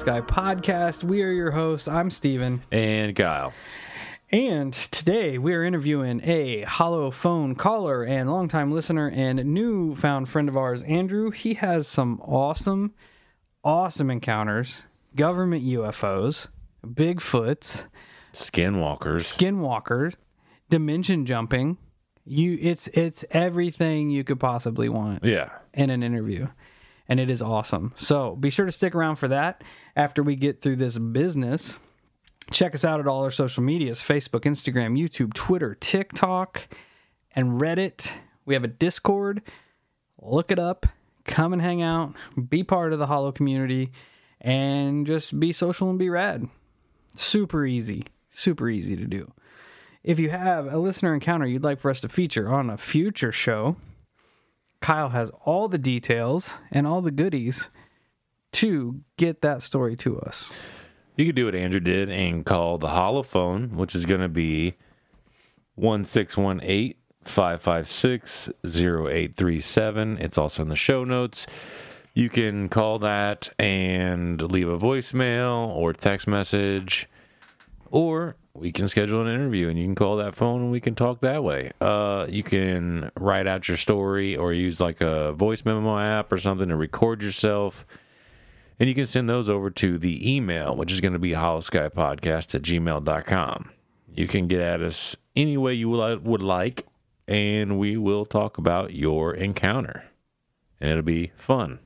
Sky Podcast. We are your hosts. I'm Steven. And Kyle. And today we are interviewing a Holophone caller and longtime listener and newfound friend of ours, Andrew. He has some awesome, awesome encounters government UFOs, Bigfoots, Skinwalkers. skinwalkers, dimension jumping. You it's it's everything you could possibly want Yeah. in an interview. And it is awesome. So be sure to stick around for that after we get through this business. Check us out at all our social medias Facebook, Instagram, YouTube, Twitter, TikTok, and Reddit. We have a Discord. Look it up. Come and hang out. Be part of the Hollow community. And just be social and be rad. Super easy. Super easy to do. If you have a listener encounter you'd like for us to feature on a future show, Kyle has all the details and all the goodies to get that story to us. You could do what Andrew did and call the holophone, which is going to be 1618 556 0837. It's also in the show notes. You can call that and leave a voicemail or text message, or we can schedule an interview and you can call that phone and we can talk that way. Uh, you can write out your story or use like a voice memo app or something to record yourself. And you can send those over to the email, which is going to be holoskypodcast at gmail.com. You can get at us any way you would like, and we will talk about your encounter. And it'll be fun.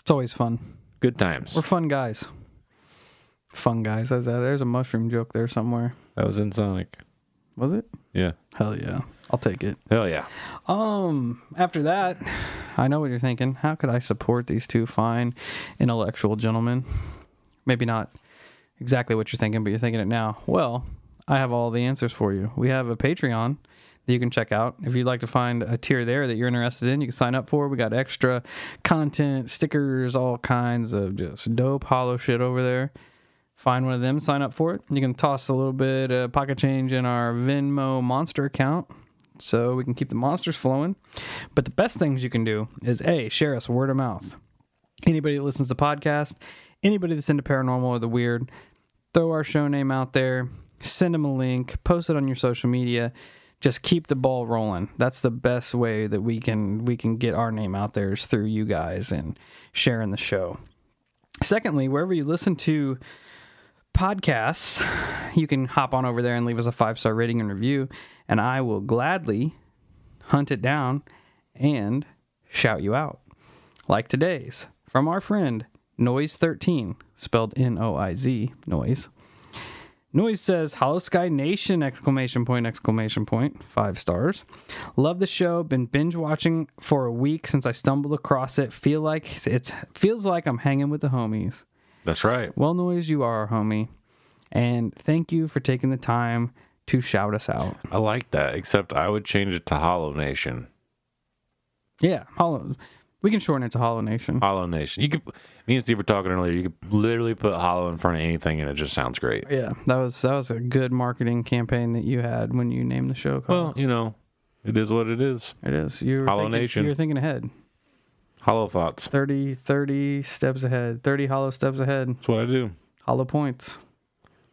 It's always fun. Good times. We're fun guys. Fun guys. There's a mushroom joke there somewhere. That was in Sonic. Was it? Yeah. Hell yeah. I'll take it. Hell yeah. Um, after that, I know what you're thinking. How could I support these two fine intellectual gentlemen? Maybe not exactly what you're thinking, but you're thinking it now. Well, I have all the answers for you. We have a Patreon that you can check out. If you'd like to find a tier there that you're interested in, you can sign up for. We got extra content, stickers, all kinds of just dope hollow shit over there. Find one of them, sign up for it. You can toss a little bit of pocket change in our Venmo monster account so we can keep the monsters flowing. But the best things you can do is A, share us word of mouth. Anybody that listens to podcast, anybody that's into paranormal or the weird, throw our show name out there, send them a link, post it on your social media. Just keep the ball rolling. That's the best way that we can we can get our name out there is through you guys and sharing the show. Secondly, wherever you listen to podcasts, you can hop on over there and leave us a five star rating and review, and I will gladly hunt it down and shout you out. Like today's from our friend Noise13, spelled N O I Z, Noise. Noise says, Holosky Nation! Exclamation point, exclamation point. Five stars. Love the show. Been binge watching for a week since I stumbled across it. Feel like it's feels like I'm hanging with the homies. That's right. Well, Noise, you are our homie. And thank you for taking the time to shout us out. I like that, except I would change it to Hollow Nation. Yeah, Hollow. We can shorten it to Hollow Nation. Hollow Nation. You could. Me and Steve were talking earlier. You could literally put Hollow in front of anything, and it just sounds great. Yeah, that was that was a good marketing campaign that you had when you named the show. Carl. Well, you know, it is what it is. it is. You were Hollow thinking, Nation. You were thinking ahead. Hollow thoughts. 30, 30 steps ahead. 30 hollow steps ahead. That's what I do. Hollow points.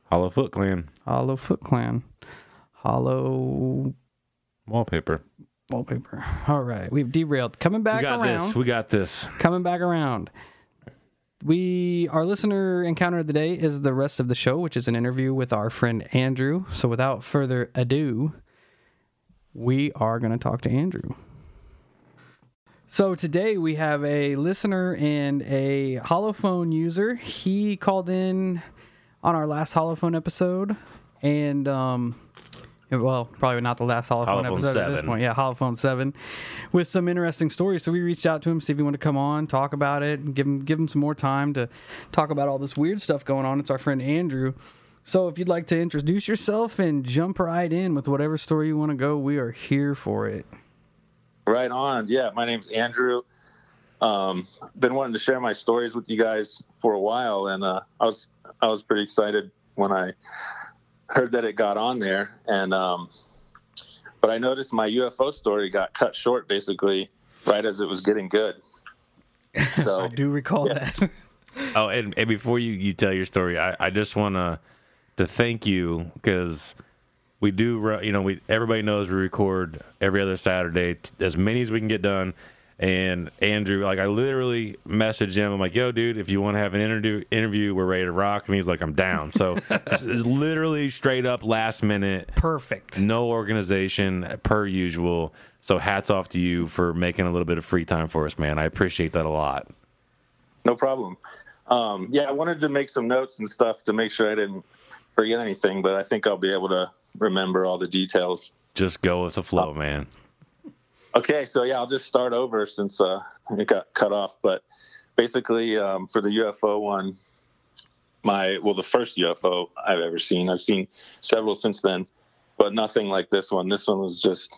Hollow Foot Clan Hollow Foot Clan. Hollow wallpaper. wallpaper. All right. We've derailed. Coming back we got around. this. We got this. coming back around. We our listener encounter of the day is the rest of the show, which is an interview with our friend Andrew. So without further ado, we are going to talk to Andrew. So today we have a listener and a holophone user. He called in on our last holophone episode, and um, well, probably not the last holophone, Holophone episode at this point. Yeah, holophone seven, with some interesting stories. So we reached out to him, see if he wanted to come on, talk about it, and give him give him some more time to talk about all this weird stuff going on. It's our friend Andrew. So if you'd like to introduce yourself and jump right in with whatever story you want to go, we are here for it. Right on. Yeah, my name's Andrew. Um, been wanting to share my stories with you guys for a while, and uh, I was I was pretty excited when I heard that it got on there. And um, but I noticed my UFO story got cut short basically right as it was getting good. So I do recall Yeah. that. Oh, and, and before you, you tell your story, I, I just want to to thank you because we do, ru- you know, we everybody knows we record every other Saturday, t- as many as we can get done. And Andrew, like, I literally messaged him. I'm like, "Yo, dude, if you want to have an interview, interview, we're ready to rock." And he's like, "I'm down." So it's literally straight up last minute, Perfect. no organization per usual. So hats off to you for making a little bit of free time for us, man. I appreciate that a lot. no problem. Um, yeah, I wanted to make some notes and stuff to make sure I didn't forget anything, but I think I'll be able to remember all the details. Just go with the flow, man. Okay, so yeah, I'll just start over since uh, it got cut off. But basically, um, for the UFO one, my well, the first UFO I've ever seen. I've seen several since then, but nothing like this one. This one was just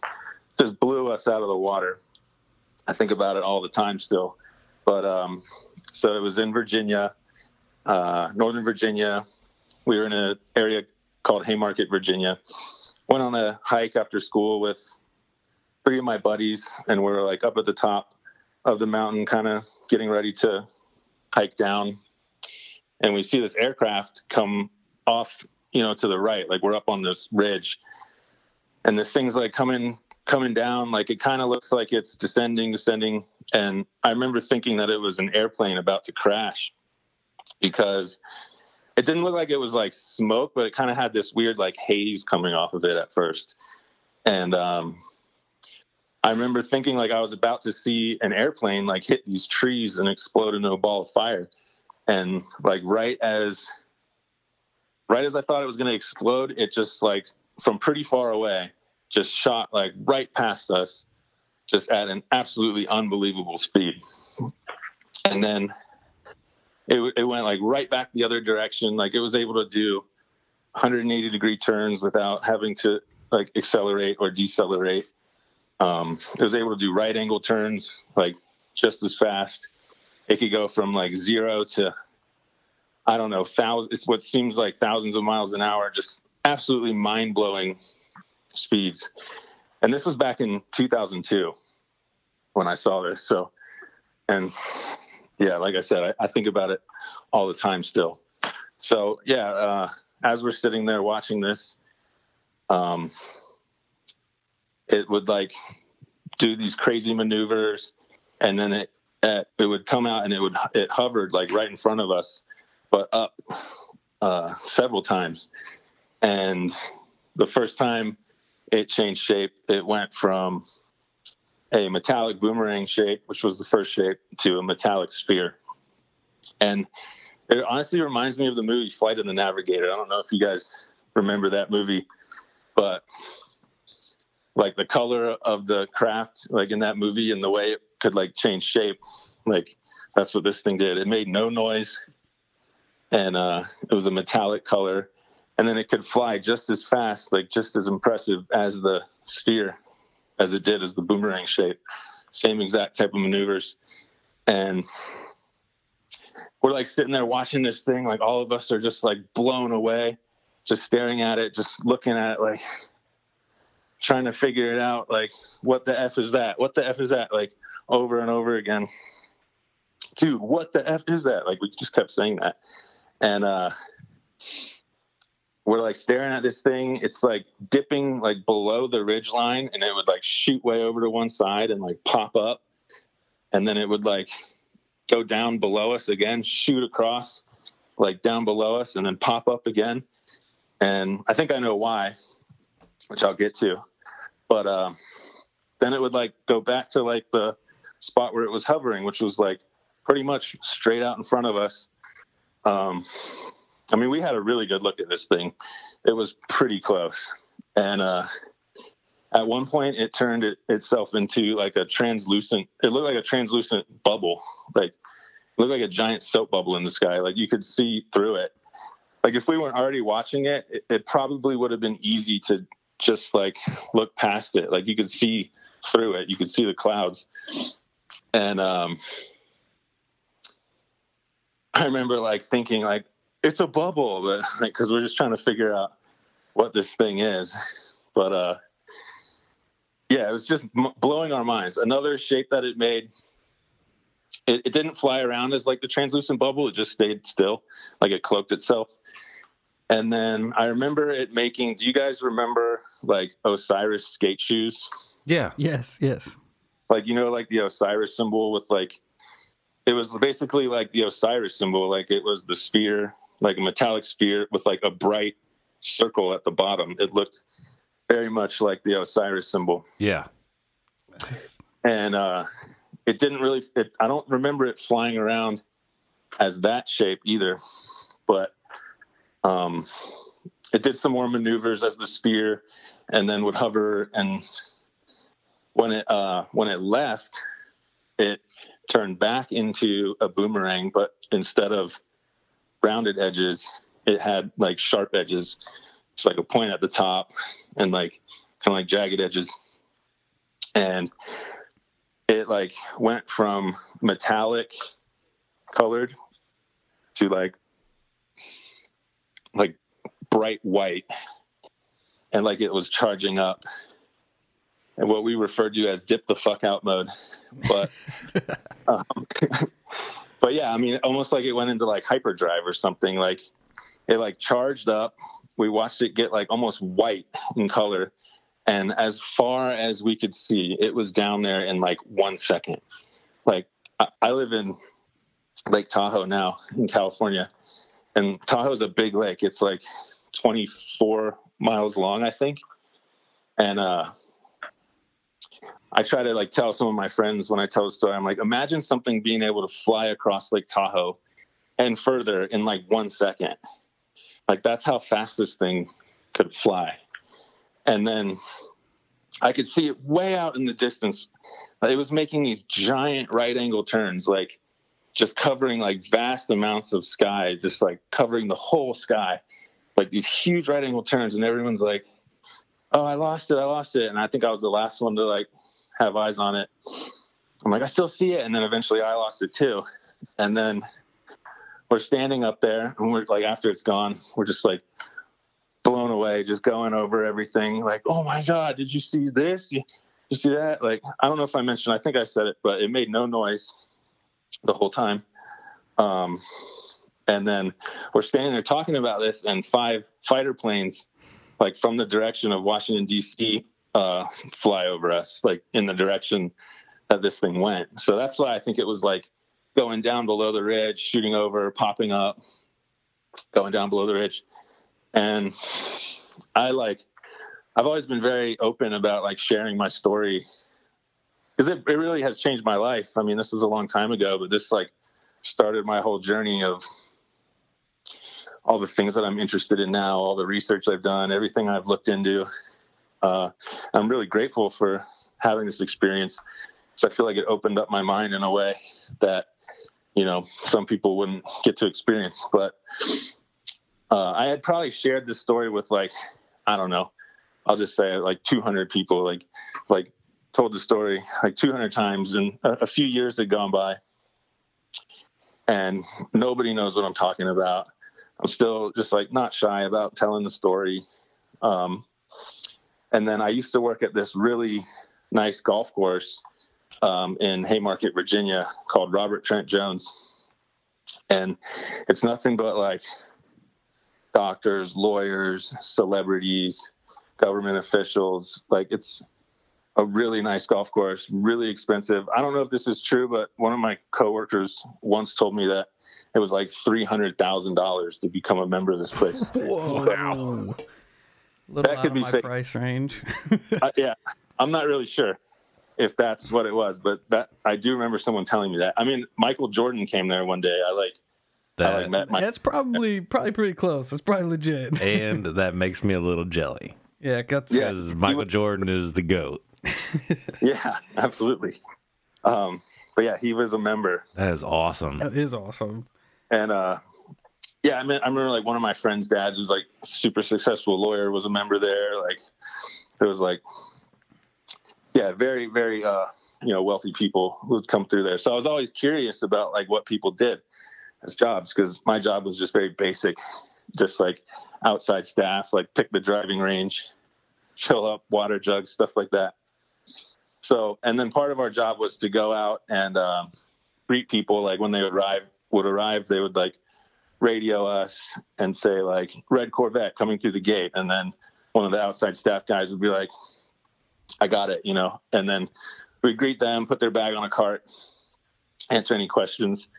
just blew us out of the water. I think about it all the time still. But um, so it was in Virginia, uh, Northern Virginia. We were in an area called Haymarket, Virginia. Went on a hike after school with three of my buddies, and we are like up at the top of the mountain, kind of getting ready to hike down. And we see this aircraft come off, you know, to the right, like we're up on this ridge, and this thing's like coming coming down, like it kind of looks like it's descending, descending. And I remember thinking that it was an airplane about to crash because it didn't look like it was like smoke, but it kind of had this weird like haze coming off of it at first. And um, I remember thinking like I was about to see an airplane like hit these trees and explode into a ball of fire. And like right as right as I thought it was going to explode, it just like from pretty far away just shot like right past us just at an absolutely unbelievable speed. And then it, it went like right back the other direction. Like it was able to do 180 degree turns without having to like accelerate or decelerate. Um, it was able to do right angle turns like just as fast. It could go from like zero to I don't know, thousands. It's what seems like thousands of miles an hour. Just absolutely mind blowing speeds. And this was back in 2002 when I saw this. So, and yeah, like I said, I, I think about it all the time still. So yeah, uh, as we're sitting there watching this, um, it would like do these crazy maneuvers, and then it it, would come out and it would it hovered like right in front of us, but up uh, several times. And the first time it changed shape, it went from a metallic boomerang shape, which was the first shape, to a metallic sphere. And it honestly reminds me of the movie Flight of the Navigator. I don't know if you guys remember that movie, but like the color of the craft, like in that movie, and the way it could like change shape, like that's what this thing did. It made no noise, and uh, it was a metallic color, and then it could fly just as fast, like just as impressive as the sphere, as it did as the boomerang shape. Same exact type of maneuvers, and we're like sitting there watching this thing. Like all of us are just like blown away, just staring at it, just looking at it, like trying to figure it out. Like what the f is that? What the f is that? Like over and over again. Dude, what the f is that? Like we just kept saying that, and uh we're like staring at this thing. It's like dipping like below the ridge line and it would like shoot way over to one side and like pop up. And then it would like go down below us again, shoot across like down below us and then pop up again. And I think I know why, which I'll get to. But uh, then it would like go back to like the spot where it was hovering, which was like pretty much straight out in front of us. Um, I mean, we had a really good look at this thing. It was pretty close. And uh, at one point, it turned it, itself into like a translucent, it looked like a translucent bubble. Like, looked like a giant soap bubble in the sky. Like, you could see through it. Like, if we weren't already watching it, it, it probably would have been easy to just like look past it. Like, you could see through it, you could see the clouds. And, um, I remember like thinking like it's a bubble, but because we're just trying to figure out what this thing is. But uh, yeah, it was just m- blowing our minds. Another shape that it made. It, it didn't fly around as like the translucent bubble. It just stayed still, like it cloaked itself. And then I remember it making. Do you guys remember like Osiris skate shoes? Yeah. Yes, yes. Like you know, like the Osiris symbol with like. It was basically like the Osiris symbol, like it was the sphere like a metallic sphere with like a bright circle at the bottom. It looked very much like the Osiris symbol. Yeah. And uh, it didn't really, it, I don't remember it flying around as that shape either, but um, it did some more maneuvers as the sphere and then would hover. And when it, uh, when it left, it turned back into a boomerang, but instead of rounded edges, it had like sharp edges. It's like a point at the top and like kind of like jagged edges. And it like went from metallic colored to like like bright white and like it was charging up and what we referred to as dip the fuck out mode but um, but yeah, I mean, almost like it went into like hyperdrive or something. Like it like charged up. We watched it get like almost white in color, and as far as we could see, it was down there in like one second. Like I, I live in Lake Tahoe now in California, and Tahoe is a big lake. It's like 24 miles long, I think, and uh, I try to like tell some of my friends when I tell the story, I'm like, imagine something being able to fly across Lake Tahoe and further in like one second. Like that's how fast this thing could fly. And then I could see it way out in the distance. It was making these giant right angle turns, like just covering like vast amounts of sky, just like covering the whole sky, like these huge right angle turns. And everyone's like, oh, I lost it, I lost it. And I think I was the last one to like have eyes on it. I'm like, I still see it. And then eventually I lost it too. And then we're standing up there and we're like, after it's gone, we're just like blown away, just going over everything. Like, oh my God, did you see this? You, you see that? Like, I don't know if I mentioned, I think I said it, but it made no noise the whole time. Um, and then we're standing there talking about this, and five fighter planes like from the direction of Washington D.C. Uh, fly over us, like in the direction that this thing went. So that's why I think it was like going down below the ridge, shooting over, popping up, going down below the ridge, and I like. I've always been very open about like sharing my story because it, it really has changed my life. I mean, this was a long time ago, but this like started my whole journey of all the things that I'm interested in now, all the research I've done, everything I've looked into. Uh, I'm really grateful for having this experience. So I feel like it opened up my mind in a way that, you know, some people wouldn't get to experience. But uh, I had probably shared this story with like, I don't know, I'll just say like 200 people, like, like told the story like 200 times, and a, a few years had gone by, and nobody knows what I'm talking about. I'm still just like not shy about telling the story. Um, and then I used to work at this really nice golf course um, in Haymarket, Virginia, called Robert Trent Jones, and it's nothing but like doctors, lawyers, celebrities, government officials. Like it's a really nice golf course, really expensive. I don't know if this is true, but one of my coworkers once told me that it was like three hundred thousand dollars to become a member of this place. Whoa. Wow. Little That out could of be my fake. price range. uh, yeah, I'm not really sure if that's what it was, but that I do remember someone telling me that. I mean, Michael Jordan came there one day. I like, I That like met my That's probably probably pretty close. It's probably legit. and that makes me a little jelly Yeah, that's Yeah. because Michael would- Jordan is the goat. yeah, absolutely. Um, but yeah, he was a member, That is awesome. that is awesome. and uh, yeah, I mean, I remember like one of my friends' dads was like super successful lawyer was a member there. Like, it was like, yeah, very very uh, you know wealthy people would come through there. So I was always curious about like what people did as jobs because my job was just very basic, just like outside staff, like pick the driving range, fill up water jugs, stuff like that. So, and then part of our job was to go out and um, greet people. Like when they arrive, would arrive, they would like radio us and say like "Red Corvette coming through the gate," and then one of the outside staff guys would be like, "I got it," you know, and then we greet them, put their bag on a cart, answer any questions,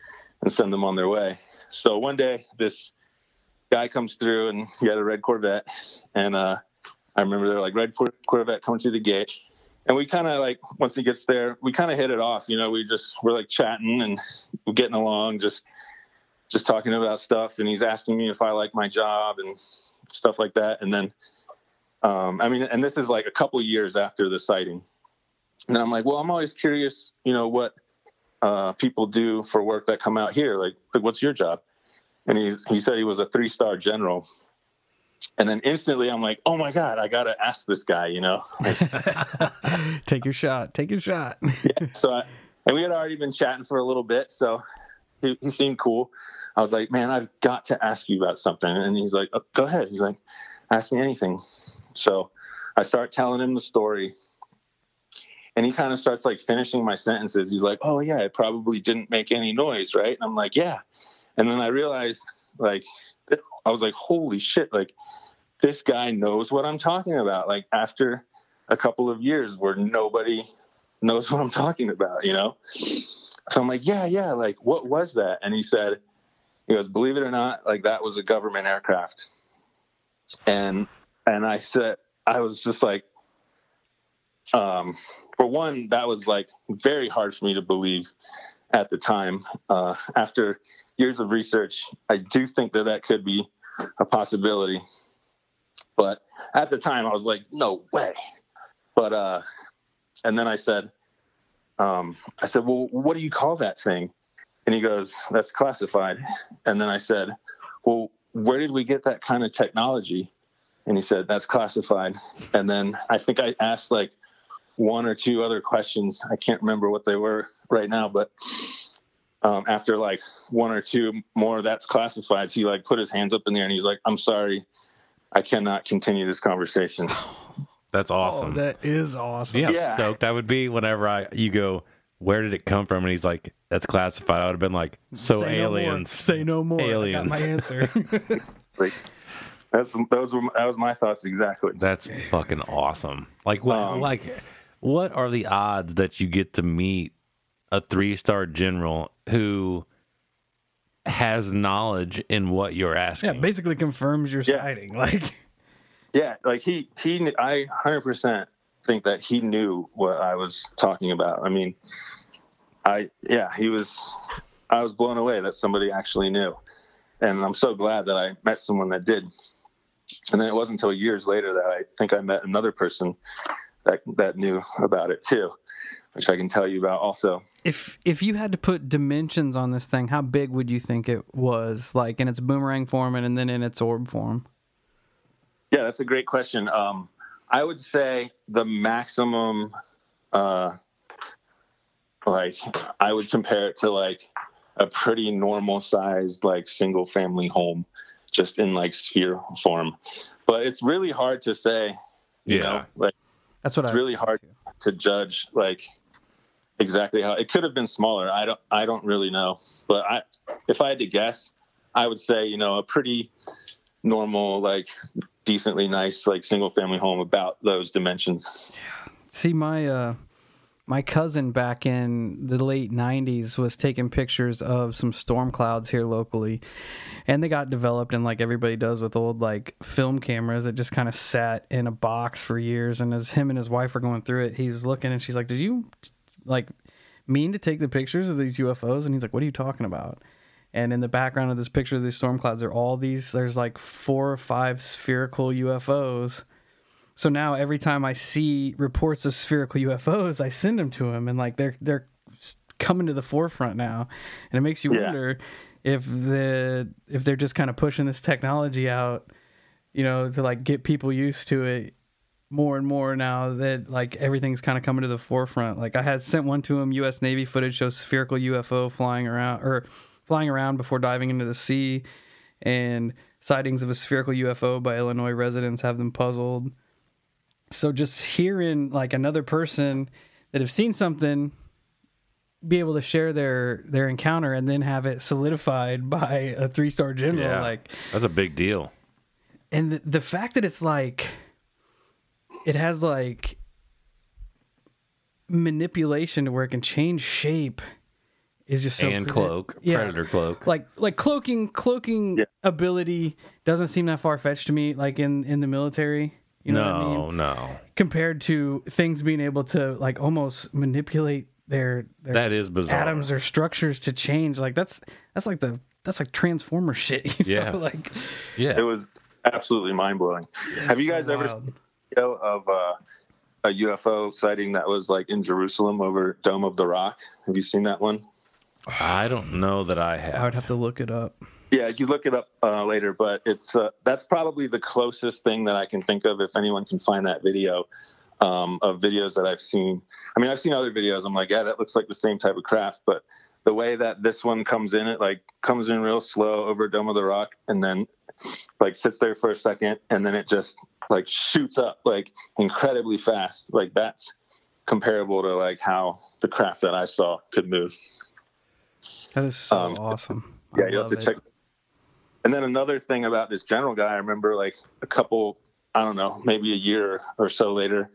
and send them on their way. So one day, this guy comes through and he had a red Corvette, and uh, I remember they're like red Cor- Corvette coming through the gate, and we kind of like once he gets there, we kind of hit it off. You know, we just we're like chatting and getting along, just just talking about stuff, and he's asking me if I like my job and stuff like that, and then. Um, I mean, and this is like a couple years after the sighting. And I'm like, well, I'm always curious, you know, what uh, people do for work that come out here. Like, like, what's your job? And he he said he was a three star general. And then instantly, I'm like, oh my god, I gotta ask this guy, you know. Take your shot. Take your shot. so, I, and we had already been chatting for a little bit, so he, he seemed cool. I was like, man, I've got to ask you about something. And he's like, oh, go ahead. He's like, ask me anything. So I start telling him the story. And he kind of starts like finishing my sentences. He's like, oh, yeah, it probably didn't make any noise, right? And I'm like, yeah. And then I realized, like, I was like, holy shit, like, this guy knows what I'm talking about. Like, after a couple of years where nobody knows what I'm talking about, you know? So I'm like, yeah, yeah, like, what was that? And he said, he goes, believe it or not, like, that was a government aircraft. And, and I said, I was just like, um, for one, that was like very hard for me to believe at the time. Uh, after years of research, I do think that that could be a possibility. But at the time, I was like, no way. But, uh, and then I said, um, I said, well, what do you call that thing? And he goes, that's classified. And then I said, well, where did we get that kind of technology? And he said, that's classified. And then I think I asked like one or two other questions. I can't remember what they were right now, but um, after like one or two more that's classified, so he like put his hands up in the air and he's like, I'm sorry, I cannot continue this conversation. That's Oh, awesome. that is awesome. yeah, Yeah. stoked I would be whenever I you go, where did it come from? And he's like, that's classified. I would have been like, so Say no aliens. Say no more. Aliens. I got my answer. like that's those were that was my thoughts exactly. That's fucking awesome. Like what? Um, like what are the odds that you get to meet a three star general who has knowledge in what you're asking. yeah, basically confirms your Yeah. sighting. Like, Yeah, like he he I 100% think that he knew what I was talking about. I mean, I yeah, he was I was blown away that somebody actually knew. And I'm so glad that I met someone that did. And then it wasn't until years later that I think I met another person that that knew about it too. which I can tell you about also. If if you had to put dimensions on this thing, how big would you think it was, like in its boomerang form and, and then in its orb form? Yeah, that's a great question. Um, I would say the maximum, uh, like I would compare it to like a pretty normal sized like single family home, just in like sphere form. But it's really hard to say. You Yeah. know, like That's what it's I really hard to judge like exactly how it could have been smaller. I don't I don't really know. But I if I had to guess, I would say, you know, a pretty normal, like decently nice, like single family home about those dimensions. See my uh my cousin back in the late 90s was taking pictures of some storm clouds here locally and they got developed and like everybody does with old like film cameras it just kind of sat in a box for years and as him and his wife were going through it he was looking and she's like did you like mean to take the pictures of these UFOs and he's like what are you talking about and in the background of this picture of these storm clouds are all these there's like four or five spherical UFOs so now every time I see reports of spherical UFOs, I send them to him, and like they're they're coming to the forefront now, and it makes you Yeah. wonder if the if they're just kind of pushing this technology out, you know, to like get people used to it more and more now that like everything's kind of coming to the forefront. Like I had sent one to him, U.S. Navy footage shows spherical UFO flying around or flying around before diving into the sea, and sightings of a spherical UFO by Illinois residents have them puzzled so just hearing like another person that have seen something be able to share their their encounter and then have it solidified by a three star general Yeah. like That's a big deal. and the, the fact that it's like it has like manipulation to where it can change shape is just so and cra- cloak, Yeah. predator cloak. like like cloaking cloaking Yeah. ability doesn't seem that far fetched to me like in in the military you know what I mean? no, no. compared to things being able to like almost manipulate their, their That is bizarre. atoms or structures to change like that's that's like the that's like transformer shit you Yeah. like Yeah. It was absolutely mind blowing. Have you guys ever seen a video of uh, a UFO sighting that was like in Jerusalem over Dome of the Rock? Have you seen that one? I don't know that I have. i would have to look it up Yeah, you look it up uh, later, but it's uh, that's probably the closest thing that I can think of. If anyone can find that video um, of videos that I've seen, I mean, I've seen other videos. I'm like, yeah, that looks like the same type of craft, but the way that this one comes in, it like comes in real slow over Dome of the Rock, and then like sits there for a second, and then it just like shoots up like incredibly fast. Like that's comparable to like how the craft that I saw could move. That is so Um, awesome I Yeah, you have to it. check. And then another thing about this general guy, I remember like a couple, I don't know, maybe a year or so later,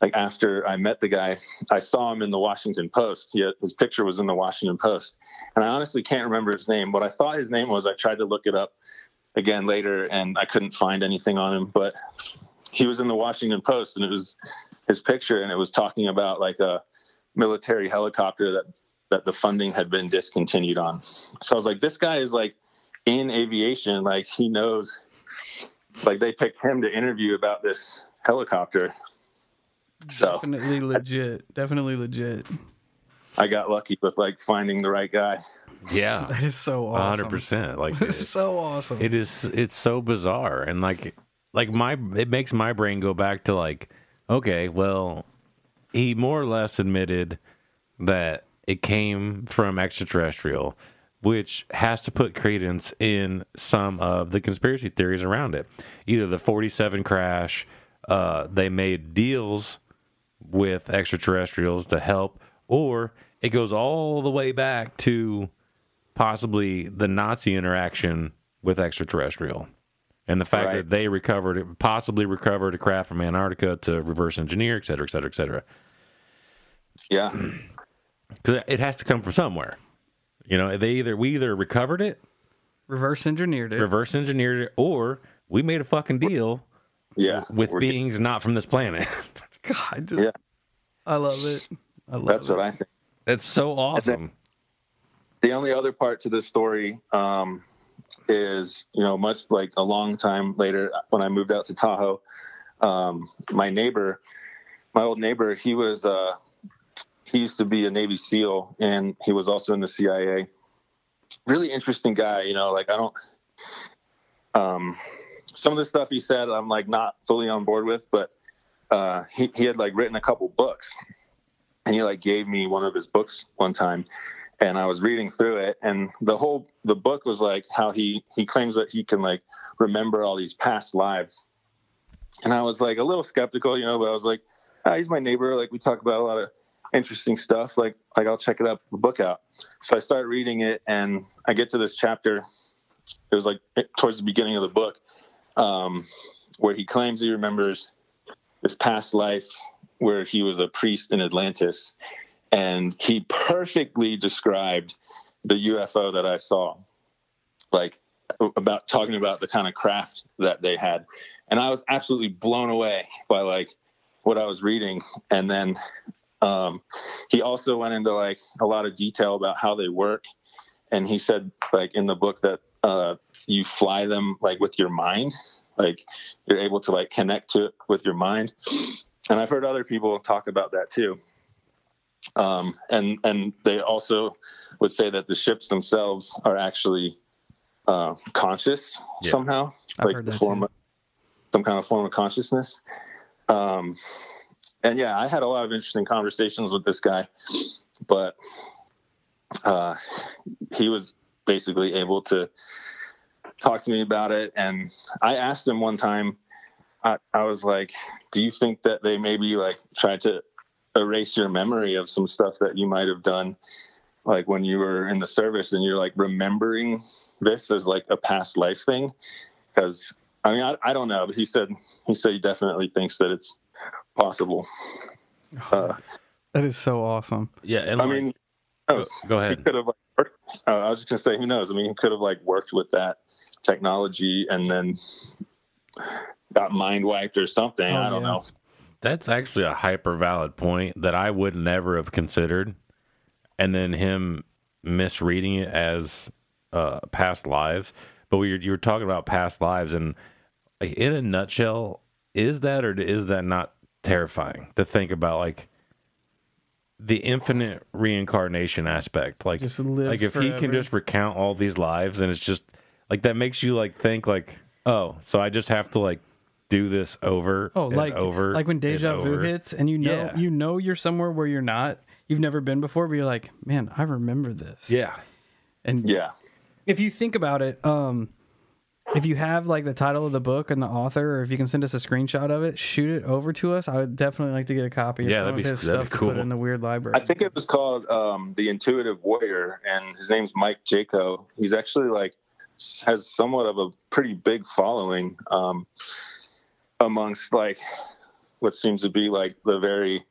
like after I met the guy, I saw him in the Washington Post. He his picture was in the Washington Post, and I honestly can't remember his name. What I thought his name was, I tried to look it up again later, and I couldn't find anything on him. But he was in the Washington Post, and it was his picture, and it was talking about like a military helicopter that that the funding had been discontinued on. So I was like, this guy is like in aviation, like he knows. Like they picked him to interview about this helicopter. So definitely legit definitely legit I got lucky with like finding the right guy. yeah. that is so awesome hundred percent. Like That is so awesome it is it's so bizarre and like like my it makes my brain go back to like okay well he more or less admitted that it came from extraterrestrial which has to put credence in some of the conspiracy theories around it either the 47 crash uh, they made deals with extraterrestrials to help or it goes all the way back to possibly the Nazi interaction with extraterrestrial. And the fact Right. that they recovered, possibly recovered a craft from Antarctica to reverse engineer, et cetera, et cetera, et cetera. Yeah. Because it has to come from somewhere. You know, they either we either recovered it, reverse engineered it reverse engineered it, or we made a fucking deal Yeah. with We're- beings not from this planet. god just, Yeah. i love it i love That's it what I think. That's so awesome. the only other part to this story um, is you know much like a long time later when i moved out to tahoe um, my neighbor my old neighbor he was uh, he used to be a Navy SEAL, and he was also in the CIA. Really interesting guy, you know. Like I don't, um, some of the stuff he said, I'm like not fully on board with, but uh, he he had like written a couple books, and he like gave me one of his books one time, and I was reading through it, and the whole the book was like how he he claims that he can like remember all these past lives, and I was like a little skeptical, you know, but I was like, ah, he's my neighbor, like we talk about a lot of interesting stuff, like like I'll check it up the book out. So I start reading it, and I get to this chapter. It was like towards the beginning of the book, um, where he claims he remembers this past life where he was a priest in Atlantis, and he perfectly described the UFO that I saw, like about talking about the kind of craft that they had, and I was absolutely blown away by like what I was reading, and then um, he also went into like a lot of detail about how they work, and he said like in the book that uh, you fly them like with your mind, like you're able to like connect to it with your mind, and I've heard other people talk about that too. Um, and and they also would say that the ships themselves are actually uh, conscious Yeah. somehow, I've like the form too. of, some kind of form of consciousness. Um, and yeah, I had a lot of interesting conversations with this guy, but uh, he was basically able to talk to me about it. And I asked him one time, I, I was like, "Do you think that they maybe like tried to erase your memory of some stuff that you might have done, like when you were in the service, and you're like remembering this as like a past life thing?" Because I mean, I, I don't know, but he said he said he definitely thinks that it's possible. Uh, That is so awesome. Yeah, and I like, mean, go, go he could have like worked, uh, I was just gonna say, who knows? I mean, he could have like worked with that technology and then got mind wiped or something. Oh, I don't yeah. know. That's actually a hyper valid point that I would never have considered. And then him misreading it as uh, past lives. But we were, you were talking about past lives, and in a nutshell, is that or is that not terrifying to think about? Like the infinite reincarnation aspect. Like, Just live like if he can just recount all these lives, and it's just like that makes you like think like, oh, so I just have to like do this over. Oh, and like over, like when deja vu over. hits and you know Yeah. you know you're somewhere where you're not. You've never been before, but you're like, man, I remember this. Yeah. And Yeah. if you think about it, um, if you have like the title of the book and the author, or if you can send us a screenshot of it, shoot it over to us. I would definitely like to get a copy of Yeah, some that'd of be- his that'd stuff be to put cool. in the weird library. I think it was called um, the Intuitive Warrior, and his name's Mike Jaco. He's actually like has somewhat of a pretty big following um, amongst like what seems to be like the very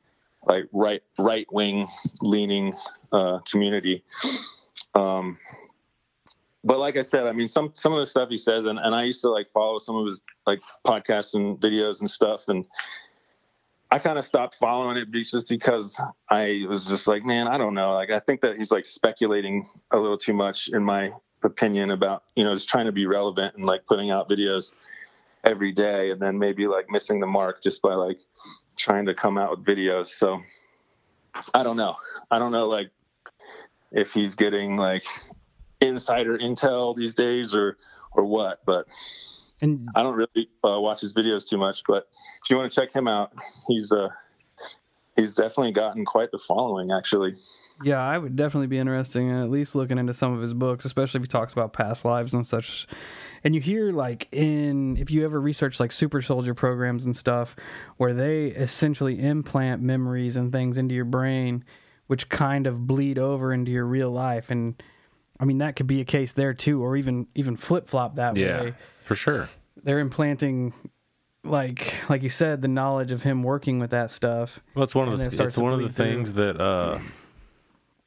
like right right wing leaning uh, community. Um, but like I said, I mean some some of the stuff he says, and, and I used to like follow some of his like podcasts and videos and stuff, and I kind of stopped following it just because I was just like, man, I don't know. Like, I think that he's like speculating a little too much, in my opinion, about you know, just trying to be relevant and like putting out videos every day, and then maybe like missing the mark just by like trying to come out with videos. So I don't know. I don't know like if he's getting like insider intel these days or or what, but and I don't really uh, watch his videos too much, but if you want to check him out, he's uh he's definitely gotten quite the following actually. yeah, I would definitely be interested in at least looking into some of his books, especially if he talks about past lives and such. And you hear like in if you ever research like super soldier programs and stuff where they essentially implant memories and things into your brain which kind of bleed over into your real life and I mean that could be a case there too or even even flip-flop that Yeah, way. for sure. They're implanting like like you said the knowledge of him working with that stuff. Well, it's one of the it it's one of the bleed through. things that uh,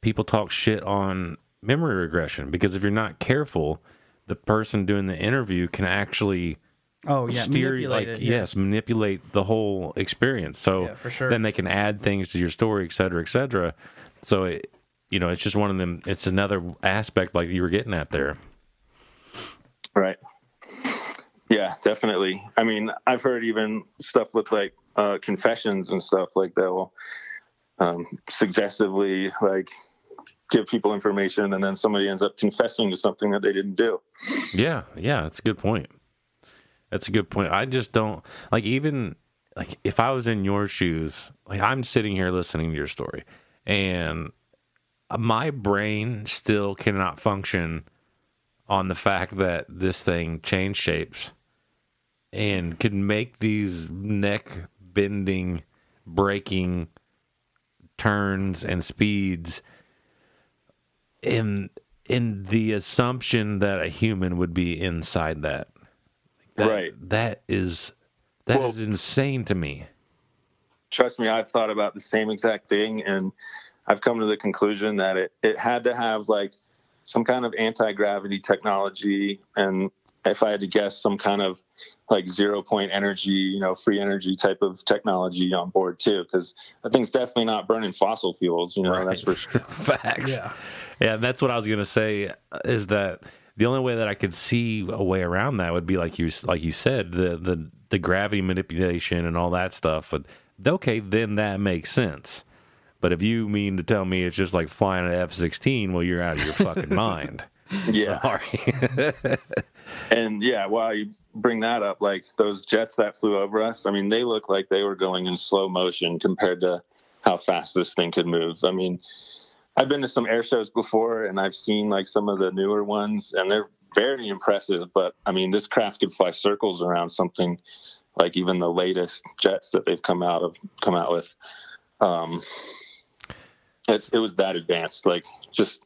people talk shit on memory regression because if you're not careful, the person doing the interview can actually Oh yeah, steer manipulate like it, yeah. yes, manipulate the whole experience. So Yeah, for sure. then they can add things to your story, et cetera, et cetera. So it, you know, it's just one of them. It's another aspect like you were getting at there. Right. Yeah, definitely. I mean, I've heard even stuff with like uh, confessions and stuff like that. Will um, suggestively like give people information, and then somebody ends up confessing to something that they didn't do. Yeah, yeah, that's a good point. That's a good point. I just don't like even like if I was in your shoes, like I'm sitting here listening to your story, and my brain still cannot function on the fact that this thing changed shapes and could make these neck bending, breaking turns and speeds in in the assumption that a human would be inside that. That- Right. That is that is Well- insane to me. trust me, I've thought about the same exact thing, and I've come to the conclusion that it, it had to have like some kind of anti gravity technology, and if I had to guess, some kind of like zero point energy, you know, free energy type of technology on board too, because that thing's definitely not burning fossil fuels, you know, that's for sure. Facts. Yeah. Yeah, and that's what I was gonna say uh, is that the only way that I could see a way around that would be like you like you said the the the gravity manipulation and all that stuff. But okay, then that makes sense. But if you mean to tell me it's just like flying an F sixteen, well, you're out of your fucking mind. Yeah. Sorry. And yeah, while you bring that up, like those jets that flew over us, I mean, they look like they were going in slow motion compared to how fast this thing could move. I mean, I've been to some air shows before and I've seen like some of the newer ones and they're very impressive. But I mean, this craft could fly circles around something like even the latest jets that they've come out of come out with. Um, it's, it was that advanced, like just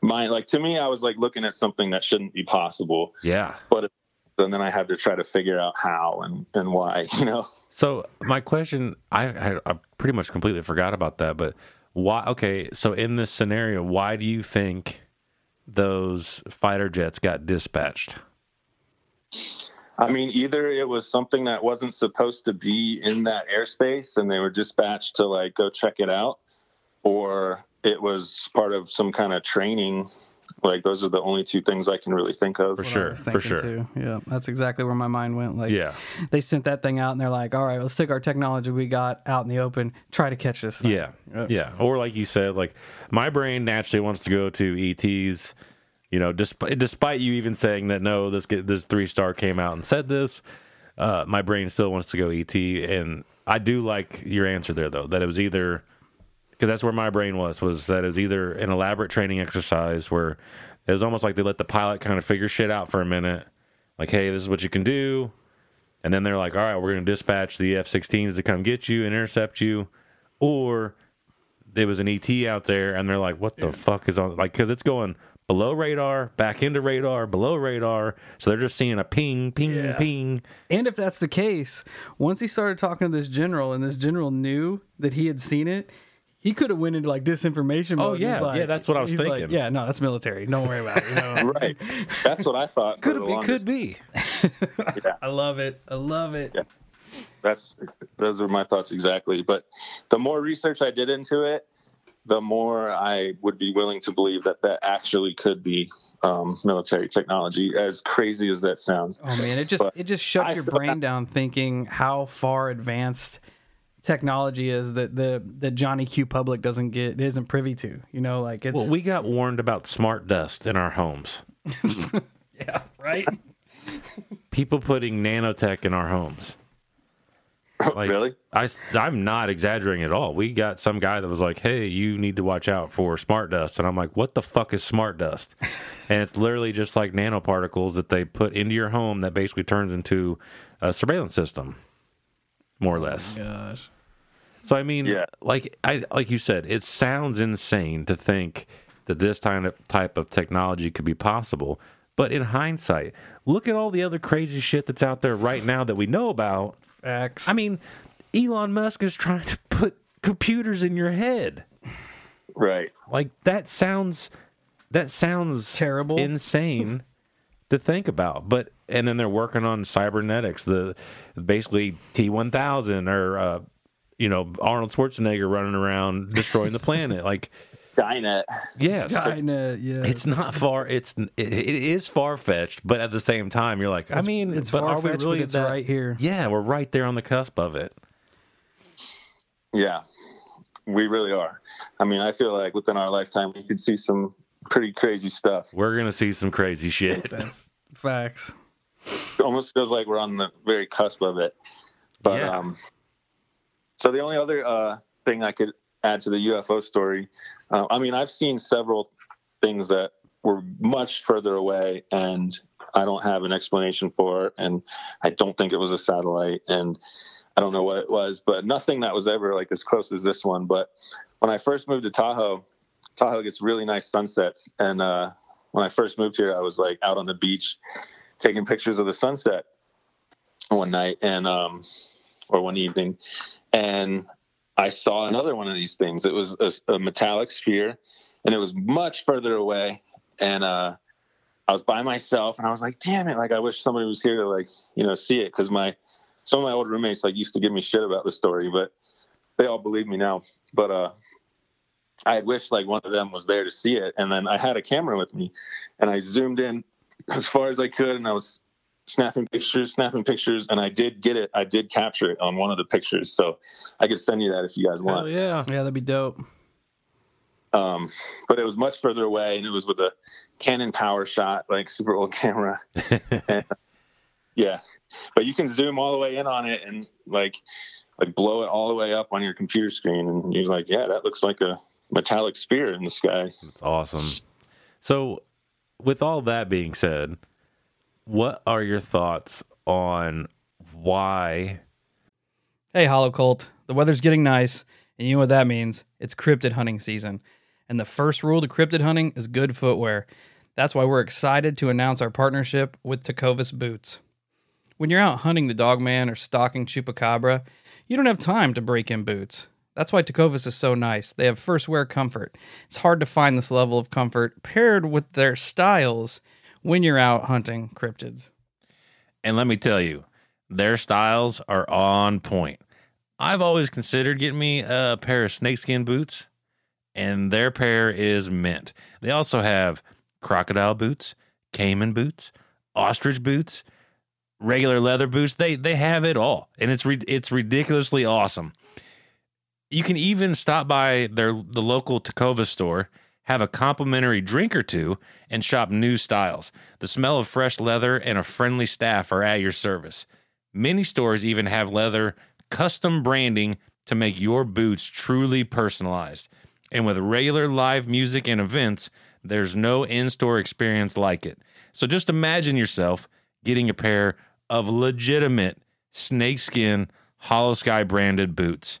my like to me, I was like looking at something that shouldn't be possible yeah. but and then I had to try to figure out how and, and why, you know. So my question, I, I I pretty much completely forgot about that. But why? Okay, so in this scenario, why do you think those fighter jets got dispatched? I mean, either it was something that wasn't supposed to be in that airspace and they were dispatched to like go check it out, or it was part of some kind of training. Like those are the only two things I can really think of. For sure, for sure. Too. Yeah, that's exactly where my mind went. Like, Yeah. they sent that thing out and they're like, "All right, let's take our technology we got out in the open, try to catch this." Thing. Yeah, Yep. yeah. Or like you said, like my brain naturally wants to go to ETs. You know, despite despite you even saying that no, this this three star came out and said this, uh, my brain still wants to go ET. And I do like your answer there though, that it was either because that's where my brain was was that it was either an elaborate training exercise where it was almost like they let the pilot kind of figure shit out for a minute, like hey, this is what you can do. And then they're like, all right, we're going to dispatch the F 16s to come get you and intercept you. Or there was an ET out there and they're like, what the fuck is on? Like, because it's going below radar, back into radar, below radar. So they're just seeing a ping, ping, Yeah. ping. And if that's the case, once he started talking to this general and this general knew that he had seen it, he could have went into like disinformation mode. Oh, yeah. like- Yeah, that's what I was he's like, thinking. yeah, no, that's military. Don't worry about it. You know? Right. That's what I thought. Could be? longest. Could be. yeah. I love it. I love it. Yeah. That's those are my thoughts exactly. But the more research I did into it, the more I would be willing to believe that that actually could be um, military technology. As crazy as that sounds. Oh man, it just But it just shuts I your still brain down thinking how far advanced technology is that the that Johnny Q public doesn't get isn't privy to. You know, like it's Well, we got warned about smart dust in our homes. yeah, right? People putting nanotech in our homes. Oh, like, really? I, I'm not exaggerating at all. We got some guy that was like, hey, you need to watch out for smart dust. And I'm like, what the fuck is smart dust? and it's literally just like nanoparticles that they put into your home that basically turns into a surveillance system, more or less. Oh gosh. So I mean, Yeah. like I like you said, it sounds insane to think that this kind of type of technology could be possible. But in hindsight, look at all the other crazy shit that's out there right now that we know about. X. I mean, Elon Musk is trying to put computers in your head. Right. Like that sounds that sounds Terrible. insane to think about. But and then they're working on cybernetics, the basically T one thousand or uh, you know Arnold Schwarzenegger running around destroying the planet. Like Skynet. yes, Skynet, yeah. it's not far. It's it, it is far fetched, but at the same time, you're like, I mean, it's but are we far-fetched, but it's that- right here. Yeah, we're right there on the cusp of it. Yeah. we really are. I mean, I feel like within our lifetime, we could see some pretty crazy stuff. We're gonna see some crazy shit. That's facts. It almost feels like we're on the very cusp of it. But Yeah. um, so the only other uh, thing I could add to the UFO story, uh, I mean, I've seen several things that were much further away, and I don't have an explanation for, it, and I don't think it was a satellite, and I don't know what it was, but nothing that was ever like as close as this one. But when I first moved to Tahoe, Tahoe gets really nice sunsets, and uh, when I first moved here, I was like out on the beach taking pictures of the sunset one night and um or one evening. And i saw another one of these things. It was a, a metallic sphere and it was much further away. And uh i was by myself and i was like damn it. Like i wish somebody was here to like you know see it because my some of my old roommates like used to give me shit about the story but they all believe me now. But uh i had wished like one of them was there to see it. And then i had a camera with me and i zoomed in as far as I could, and I was snapping pictures, snapping pictures, and I did get it. I did capture it on one of the pictures, so I could send you that if you guys Hell want. yeah. Yeah, that'd be dope. Um, but it was much further away, and it was with a Canon PowerShot, like super old camera. And, yeah, but you can zoom all the way in on it and like like blow it all the way up on your computer screen, and you're like, yeah, that looks like a metallic sphere in the sky. It's awesome. So, with all that being said, what are your thoughts on why? Hey, Hollow Cult. The weather's getting nice, and you know what that means? It's cryptid hunting season. And the first rule to cryptid hunting is good footwear. That's why we're excited to announce our partnership with Tecovas Boots. When you're out hunting the dogman or stalking chupacabra, you don't have time to break in boots. That's why Tecovas is so nice. They have first wear comfort. It's hard to find this level of comfort paired with their styles when you're out hunting cryptids. And let me tell you, their styles are on point. I've always considered getting me a pair of snakeskin boots, and their pair is mint. They also have crocodile boots, caiman boots, ostrich boots, regular leather boots. They they have it all, and it's re- it's ridiculously awesome. You can even stop by their the local Tecovas store, have a complimentary drink or two, and shop new styles. The smell of fresh leather and a friendly staff are at your service. Many stores even have leather custom branding to make your boots truly personalized. And with regular live music and events, there's no in store experience like it. So just imagine yourself getting a pair of legitimate snakeskin Holosky branded boots.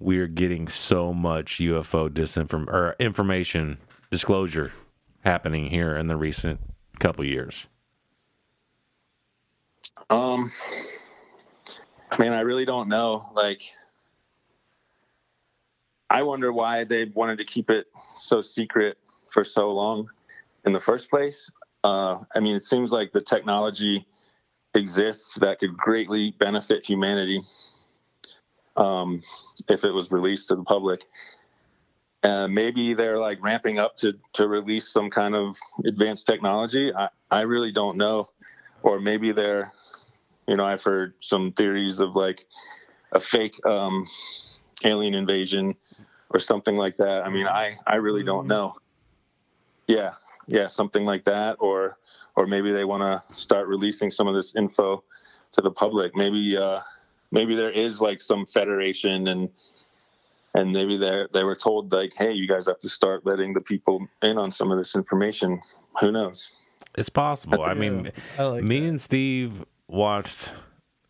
We're getting so much UFO disinform or information disclosure happening here in the recent couple years. Um, man, I really don't know. Like, I wonder why they wanted to keep it so secret for so long in the first place. Uh, I mean, it seems like the technology exists that could greatly benefit humanity um, if it was released to the public. Uh, maybe they're like ramping up to, to release some kind of advanced technology. I, I really don't know. Or maybe they're, you know, I've heard some theories of like a fake um, alien invasion or something like that. I mean, I, I really don't know. Yeah, yeah, something like that. Or or maybe they want to start releasing some of this info to the public. Maybe uh, maybe there is like some federation and and maybe they they were told like, hey, you guys have to start letting the people in on some of this information. Who knows? It's possible. I mean, I like me that. and Steve watched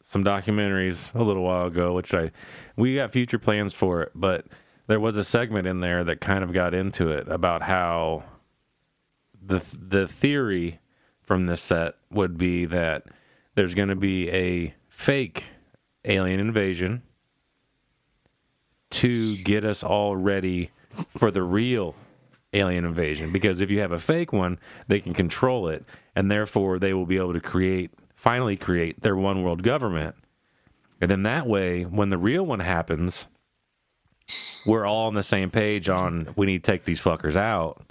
some documentaries a little while ago, which I we got future plans for it, but there was a segment in there that kind of got into it about how the the theory from this set would be that there's going to be a fake alien invasion to get us all ready for the real alien invasion. Because if you have a fake one they can control it and therefore they will be able to create finally create their one world government. And then that way when the real one happens we're all on the same page on we need to take these fuckers out.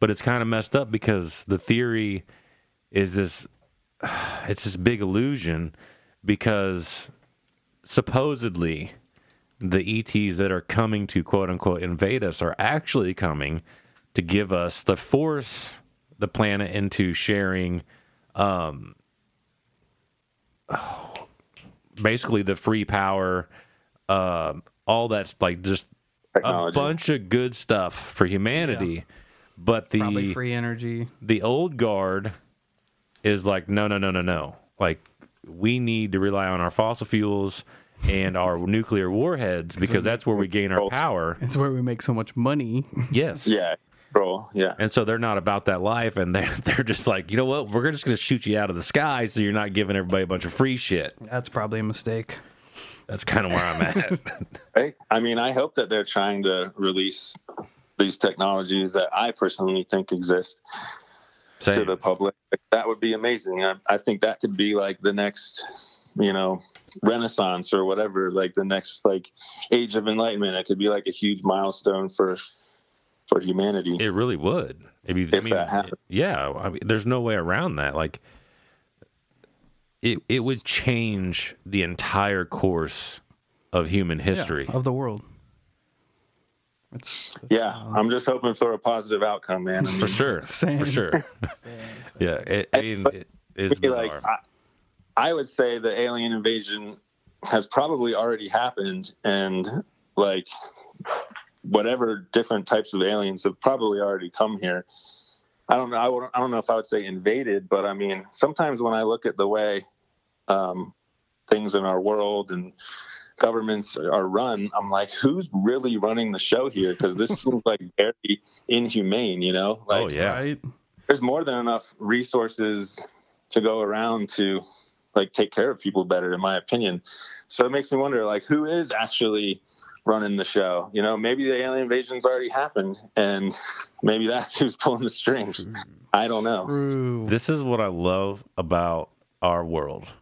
But it's kind of messed up because the theory is this it's this big illusion because supposedly the ETs that are coming to quote unquote invade us are actually coming to give us the force the planet into sharing um basically the free power um all that's like just a bunch of good stuff for humanity. But the Probably free energy. the old guard is like no no no no no. Like we need to rely on our fossil fuels and our nuclear warheads because that's where we gain our power It's where we make so much money. yes Yeah, bro. Yeah. and so they're not about that life and they're, they're just like you know what we're just going to shoot you out of the sky so you're not giving everybody a bunch of free shit That's probably a mistake. that's kind of where i'm at Right? I mean, I hope that they're trying to release these technologies that I personally think exist to the public. That would be amazing. I, I think that could be like the next, you know, renaissance or whatever, like the next like age of enlightenment. It could be like a huge milestone for for humanity. It really would. If, you, I If mean, that happened. yeah, I mean, there's no way around that. Like, it it would change the entire course of human history. of the world. It's yeah, I'm just hoping for a positive outcome, man. I mean, For sure, Same. for sure. yeah, it, I mean, it is like. I, I would say the alien invasion has probably already happened and like whatever different types of aliens have probably already come here i don't know i, would, I don't know if i would say invaded but i mean sometimes when i look at the way um, things in our world and governments are run i'm like who's really running the show here? Because this seems like very inhumane you know? Oh, like oh yeah, right. there's more than enough resources to go around to like take care of people better in my opinion. So it makes me wonder like who is actually running the show? You know maybe the alien invasion's already happened and maybe that's who's pulling the strings. I don't know. True. This is what I love about our world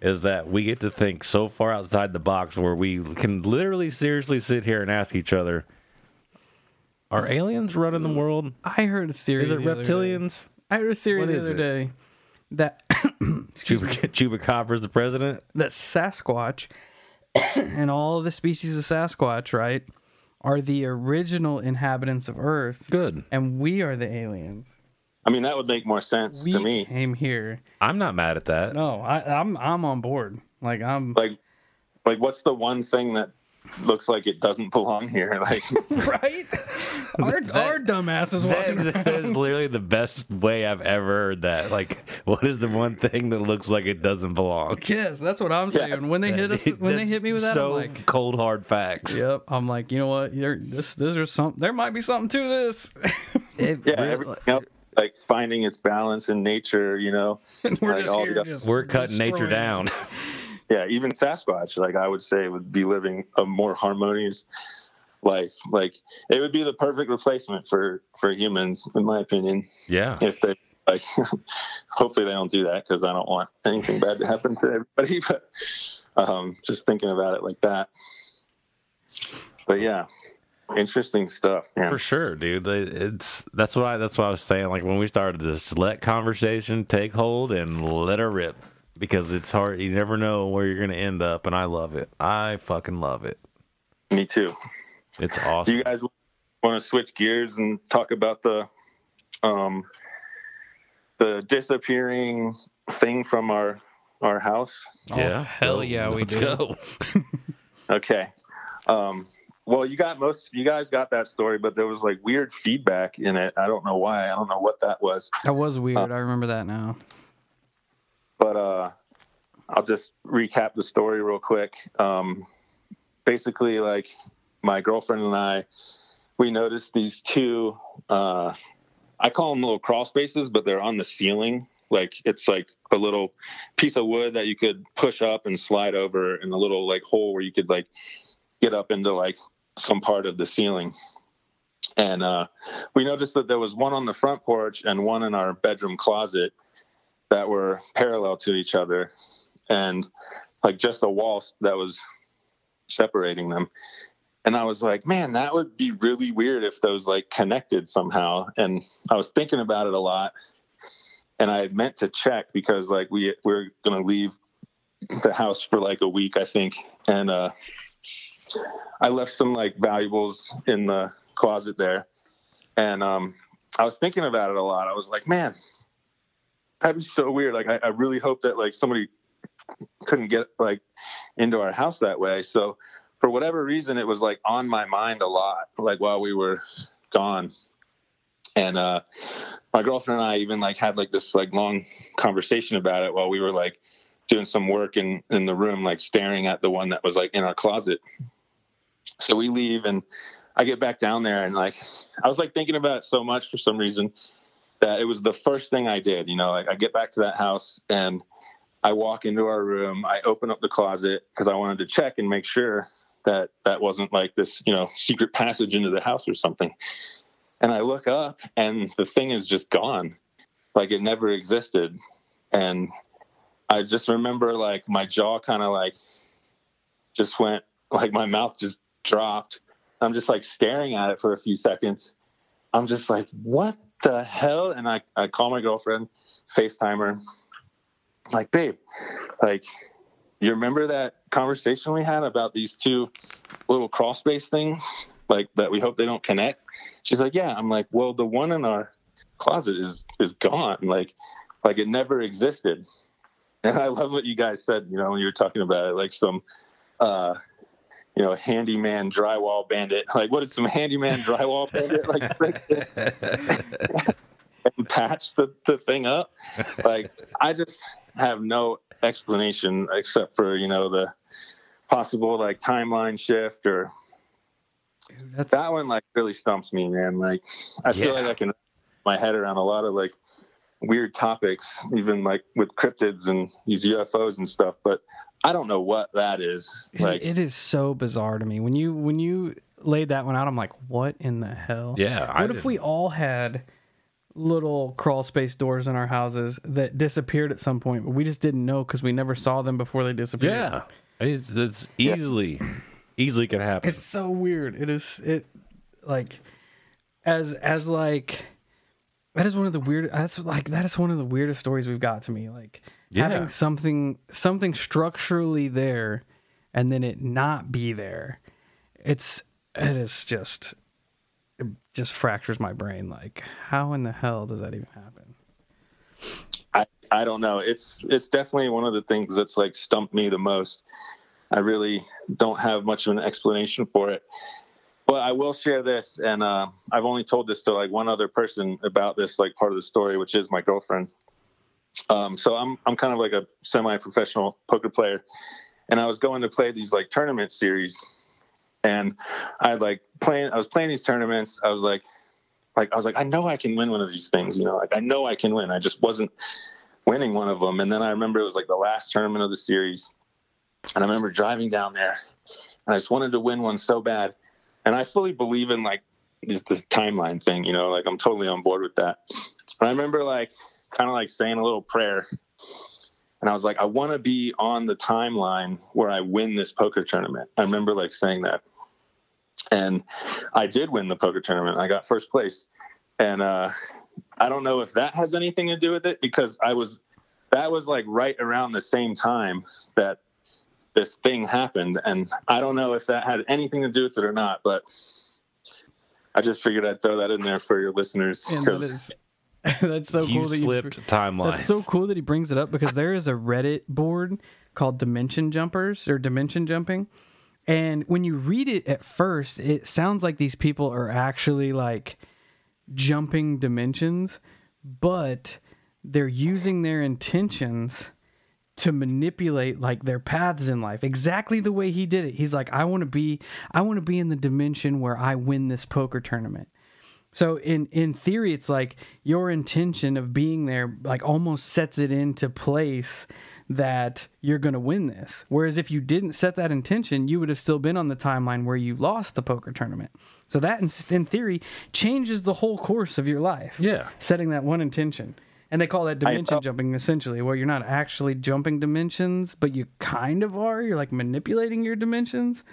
is that we get to think so far outside the box where we can literally seriously sit here and ask each other are aliens running the world? I heard a theory. Is it the reptilians? I heard a theory What the other it? day that Chuba- Chupacabras the president? that Sasquatch and all the species of Sasquatch, right, are the original inhabitants of Earth, Good. and we are the aliens. I mean that would make more sense We to me came here. I'm not mad at that. No, I, I'm I'm on board. Like I'm like like what's the one thing that looks like it doesn't belong here like right. Our our dumbasses walking That, around. that is literally the best way I've ever heard that. Like, what is the one thing that looks like it doesn't belong? Yes, that's what I'm saying. When they hit us, when they hit me with that, so I'm like, cold hard facts. "Yep." I'm like, you know what? There, this, this is some. There might be something to this. It yeah really- everything else like finding its balance in nature you know? We're Like, just all here, the- just we're cutting nature down. yeah even sasquatch like i would say would be living a more harmonious life. Like it would be the perfect replacement for for humans in my opinion. Yeah. if they like hopefully they don't do that because i don't want anything bad to happen to everybody but um just thinking about it like that. But yeah interesting stuff yeah For sure, dude. It's that's why that's what I was saying. Like when we started this, let conversation take hold and let her rip because it's hard. You never know where you're gonna end up, and I love it. I fucking love it. me too It's do awesome. you guys want to switch gears and talk about the um the disappearing thing from our our house yeah, Oh, hell yeah, we Let's do. go. okay um well, you got most, you guys got that story, but there was like weird feedback in it. I don't know why. I don't know what that was. That was weird. I remember that now. but uh i'll just recap the story real quick um basically like my girlfriend and i we noticed these two uh i call them little crawl spaces but they're on the ceiling like it's like a little piece of wood that you could push up and slide over and a little like hole where you could like get up into like some part of the ceiling. And uh we noticed that there was one on the front porch and one in our bedroom closet that were parallel to each other. And like just a wall that was separating them. And i was like man that would be really weird if those like connected somehow. And i was thinking about it a lot. And i had meant to check because like we we going to leave the house for like a week i think. And uh i left some like valuables in the closet there and um i was thinking about it a lot i was like man that'd be so weird. Like, I, I really hope that like somebody couldn't get like into our house that way. So for whatever reason, it was like on my mind a lot, like while we were gone. And uh, my girlfriend and I even like had like this like long conversation about it while we were like doing some work in in the room, like staring at the one that was like in our closet. So we leave and I get back down there and like I was like thinking about it so much for some reason that it was the first thing I did. You know, like I get back to that house and I walk into our room. I open up the closet because I wanted to check and make sure that that wasn't like this, you know, secret passage into the house or something. And I look up and the thing is just gone. Like it never existed. And I just remember like my jaw kind of like just went like my mouth just dropped. I'm just like staring at it for a few seconds. I'm just like, what the hell? And I, I call my girlfriend, FaceTime her. Like, babe, like, you remember that conversation we had about these two little crawl space things? Like that we hope they don't connect? She's like, Yeah. I'm like, well, the one in our closet is is gone. Like like it never existed. And I love what you guys said, you know, when you were talking about it, like some uh you know, handyman drywall bandit. Like, what is some handyman drywall bandit like and patch the, the thing up? Like, I just have no explanation except for you know the possible like timeline shift or Dude, that one like really stumps me, man. Like, I feel like I can my head around a lot of like weird topics, even like with cryptids and these UFOs and stuff, but I don't know what that is. Like, it is so bizarre to me when you when you laid that one out. I'm like, what in the hell? Yeah, I What if didn't- we all had little crawl space doors in our houses that disappeared at some point, but we just didn't know because we never saw them before they disappeared? Yeah, it's that's easily easily could happen. It's so weird. It is it like as as like that is one of the weird that's like that is one of the weirdest stories we've got to me. Like Yeah. having something something structurally there and then it not be there. It's it is just it just fractures my brain. Like how in the hell does that even happen? I, I don't know. It's it's definitely one of the things that's like stumped me the most. I really don't have much of an explanation for it. But I will share this, and uh, I've only told this to like one other person about this like part of the story, which is my girlfriend. Um, so I'm I'm kind of like a semi-professional poker player, and I was going to play these like tournament series, and I like playing. I was playing these tournaments. I was like, like I was like, I know I can win one of these things. You know, like I know I can win. I just wasn't winning one of them. And then I remember it was like the last tournament of the series. And I remember driving down there and I just wanted to win one so bad. And I fully believe in like this, this timeline thing, you know, like I'm totally on board with that. And I remember like kind of like saying a little prayer. And I was like, I want to be on the timeline where I win this poker tournament. I remember like saying that. And I did win the poker tournament. I got first place. And uh, I don't know if that has anything to do with it because I was that was like right around the same time that this thing happened and I don't know if that had anything to do with it or not but I just figured I'd throw that in there for your listeners And that 'cause- is that's so you cool that slipped you timeline. That's so cool that he brings it up because there is a Reddit board called Dimension Jumpers or Dimension Jumping, And when you read it at first, it sounds like these people are actually like jumping dimensions, but they're using their intentions to manipulate like their paths in life. Exactly the way he did it. He's like i want to be i want to be in the dimension where i win this poker tournament so in in theory it's like your intention of being there like almost sets it into place that you're going to win this. Whereas if you didn't set that intention you would have still been on the timeline where you lost the poker tournament. So that in, in theory changes the whole course of your life. Yeah. setting that one intention. And they call that dimension uh, jumping essentially. Where you're not actually jumping dimensions but you kind of are. You're like manipulating your dimensions.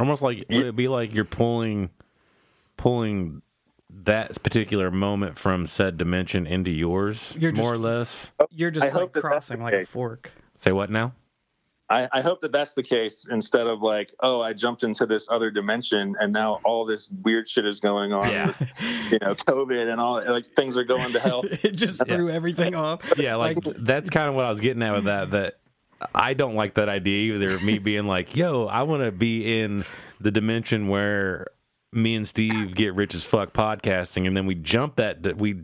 Almost like it'd it be like you're pulling pulling that particular moment from said dimension into yours, You're more just- or less? Oh, you're just hope like crossing the like a fork Say what now? I, I hope that that's the case instead of like, oh, I jumped into this other dimension and now all this weird shit is going on. Yeah. with, you know, COVID and all like things are going to hell. it just threw everything off Yeah, like, that's kind of what I was getting at with that. That I don't like that idea either. of Me being like, yo, I want to be in the dimension where me and Steve get rich as fuck podcasting, and then we jump that that we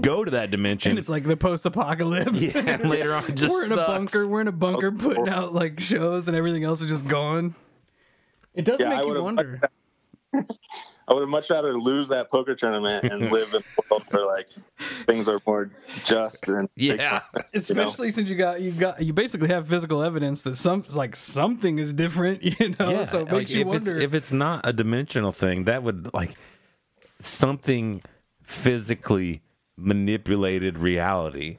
go to that dimension. and it's like the post-apocalypse. Yeah, and later on, it just we're in a bunker we're in a bunker putting out like shows and everything else is just gone. It does Yeah, I make you wonder I would have much rather lose that poker tournament and live in a world where like things are more just and Yeah, especially since you got you got you basically have physical evidence that some like something is different you know yeah. so it like, makes you if wonder It's, if it's not a dimensional thing, that would like something physically manipulated reality.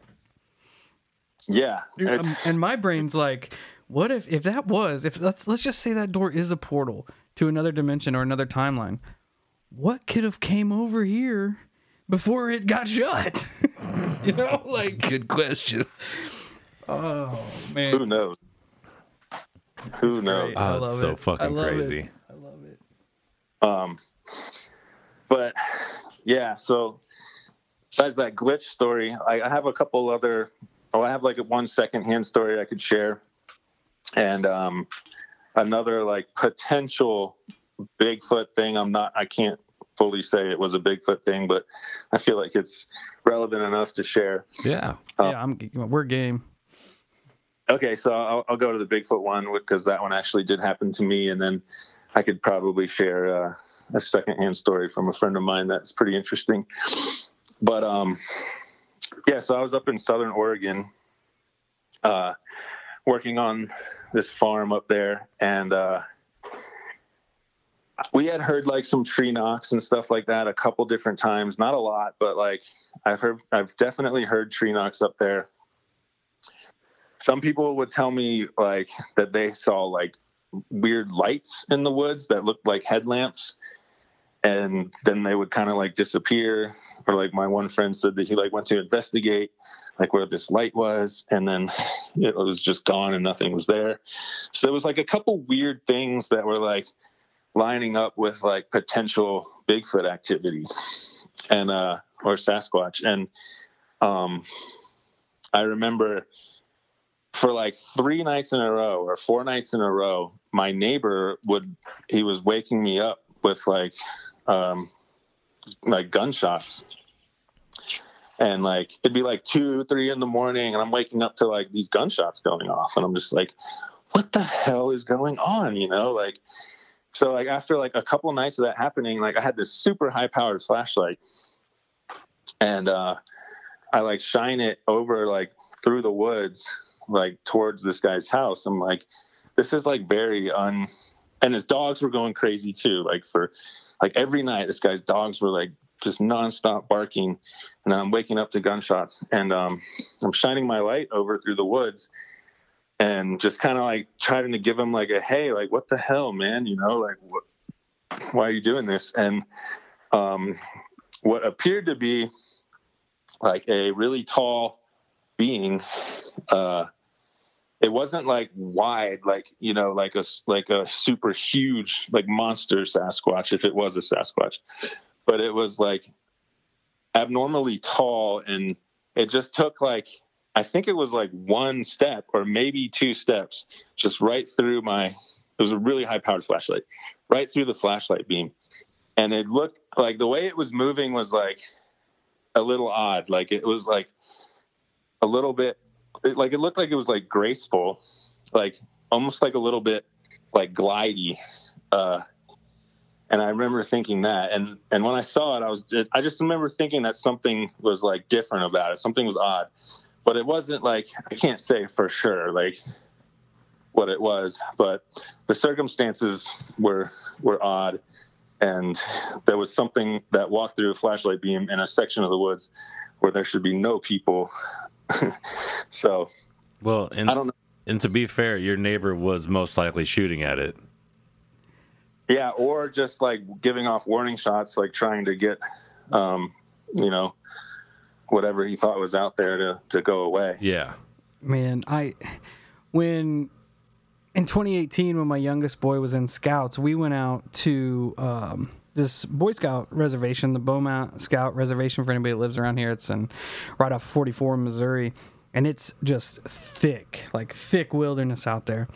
yeah. Um, and my brain's like, what if if that was if let's let's just say that door is a portal to another dimension or another timeline? What could have came over here before it got shut? you know, like Good question. oh man, who knows? Who knows? great. Oh, it's so it. fucking I love it. crazy. I love it. Um, but yeah, so besides that glitch story, I, I have a couple other. Oh, I have like a one second hand story I could share, and um, another like potential Bigfoot thing. I'm not. I can't fully say it was a Bigfoot thing, but I feel like it's relevant enough to share. Yeah. Oh. yeah, I'm we're game. Okay, so I'll, I'll go to the Bigfoot one because that one actually did happen to me, and then I could probably share uh, a secondhand story from a friend of mine that's pretty interesting. But um, yeah, so I was up in Southern Oregon, uh, working on this farm up there, and uh, we had heard like some tree knocks and stuff like that a couple different times. Not a lot, but like I've heard, I've definitely heard tree knocks up there. Some people would tell me like that they saw like weird lights in the woods that looked like headlamps and then they would kind of like disappear. Or like my one friend said that he like went to investigate like where this light was and then it was just gone and nothing was there. So it was like a couple weird things that were like lining up with like potential bigfoot activity and uh or sasquatch and um i remember for like three nights in a row or four nights in a row, my neighbor would he was waking me up with like um like gunshots. And like it'd be like two, three in the morning, and I'm waking up to like these gunshots going off, and I'm just like, what the hell is going on? You know, like so like after like a couple nights of that happening, like I had this super high powered flashlight. And uh I like shine it over like through the woods, like towards this guy's house. I'm like, this is like very un. And his dogs were going crazy too. Like for like every night, this guy's dogs were like just nonstop barking, and I'm waking up to gunshots. And um, I'm shining my light over through the woods, and just kind of like trying to give him like a hey, like what the hell, man? You know, like what? Why are you doing this? And um, what appeared to be like a really tall being uh it wasn't like wide like you know like a like a super huge like monster sasquatch if it was a sasquatch but it was like abnormally tall and it just took like i think it was like one step or maybe two steps just right through my it was a really high powered flashlight, right through the flashlight beam, and it looked like the way it was moving was like a little odd. Like it was like a little bit, it, like it looked like it was like graceful, like almost like a little bit like glidey. Uh, and I remember thinking that, and and when I saw it, I was just, I just remember thinking that something was like different about it. Something was odd, but it wasn't like I can't say for sure like what it was, but the circumstances were were odd, and there was something that walked through a flashlight beam in a section of the woods where there should be no people. so Well, and I don't know. and to be fair, your neighbor was most likely shooting at it. Yeah, or just like giving off warning shots, like trying to get, um, you know, whatever he thought was out there to to go away. Yeah. Man, I when in 2018 when my youngest boy was in scouts, we went out to um, this Boy Scout reservation, the Beaumont Scout Reservation. For anybody that lives around here, it's in right off 44 in Missouri, and it's just thick, like thick wilderness out there.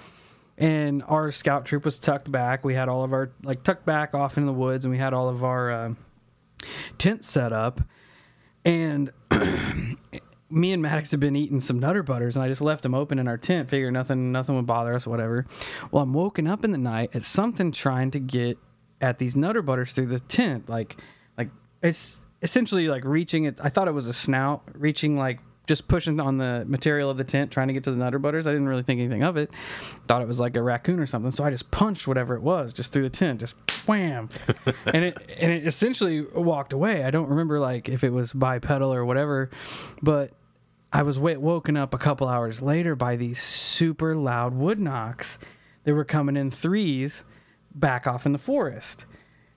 And our scout troop was tucked back. We had all of our like tucked back off in the woods, and we had all of our uh, tents set up. And me and Maddox had been eating some Nutter Butters, and I just left them open in our tent, figuring nothing nothing would bother us, whatever. Well, I'm woken up in the night at something trying to get at these Nutter Butters through the tent, like like it's essentially like reaching it. I thought it was a snout reaching like just pushing on the material of the tent, trying to get to the Nutter Butters. I didn't really think anything of it. Thought it was like a raccoon or something, so I just punched whatever it was just through the tent, just wham, and it and it essentially walked away. I don't remember like if it was bipedal or whatever, but I was wa- woken up a couple hours later by these super loud wood knocks. They were coming in threes back off in the forest.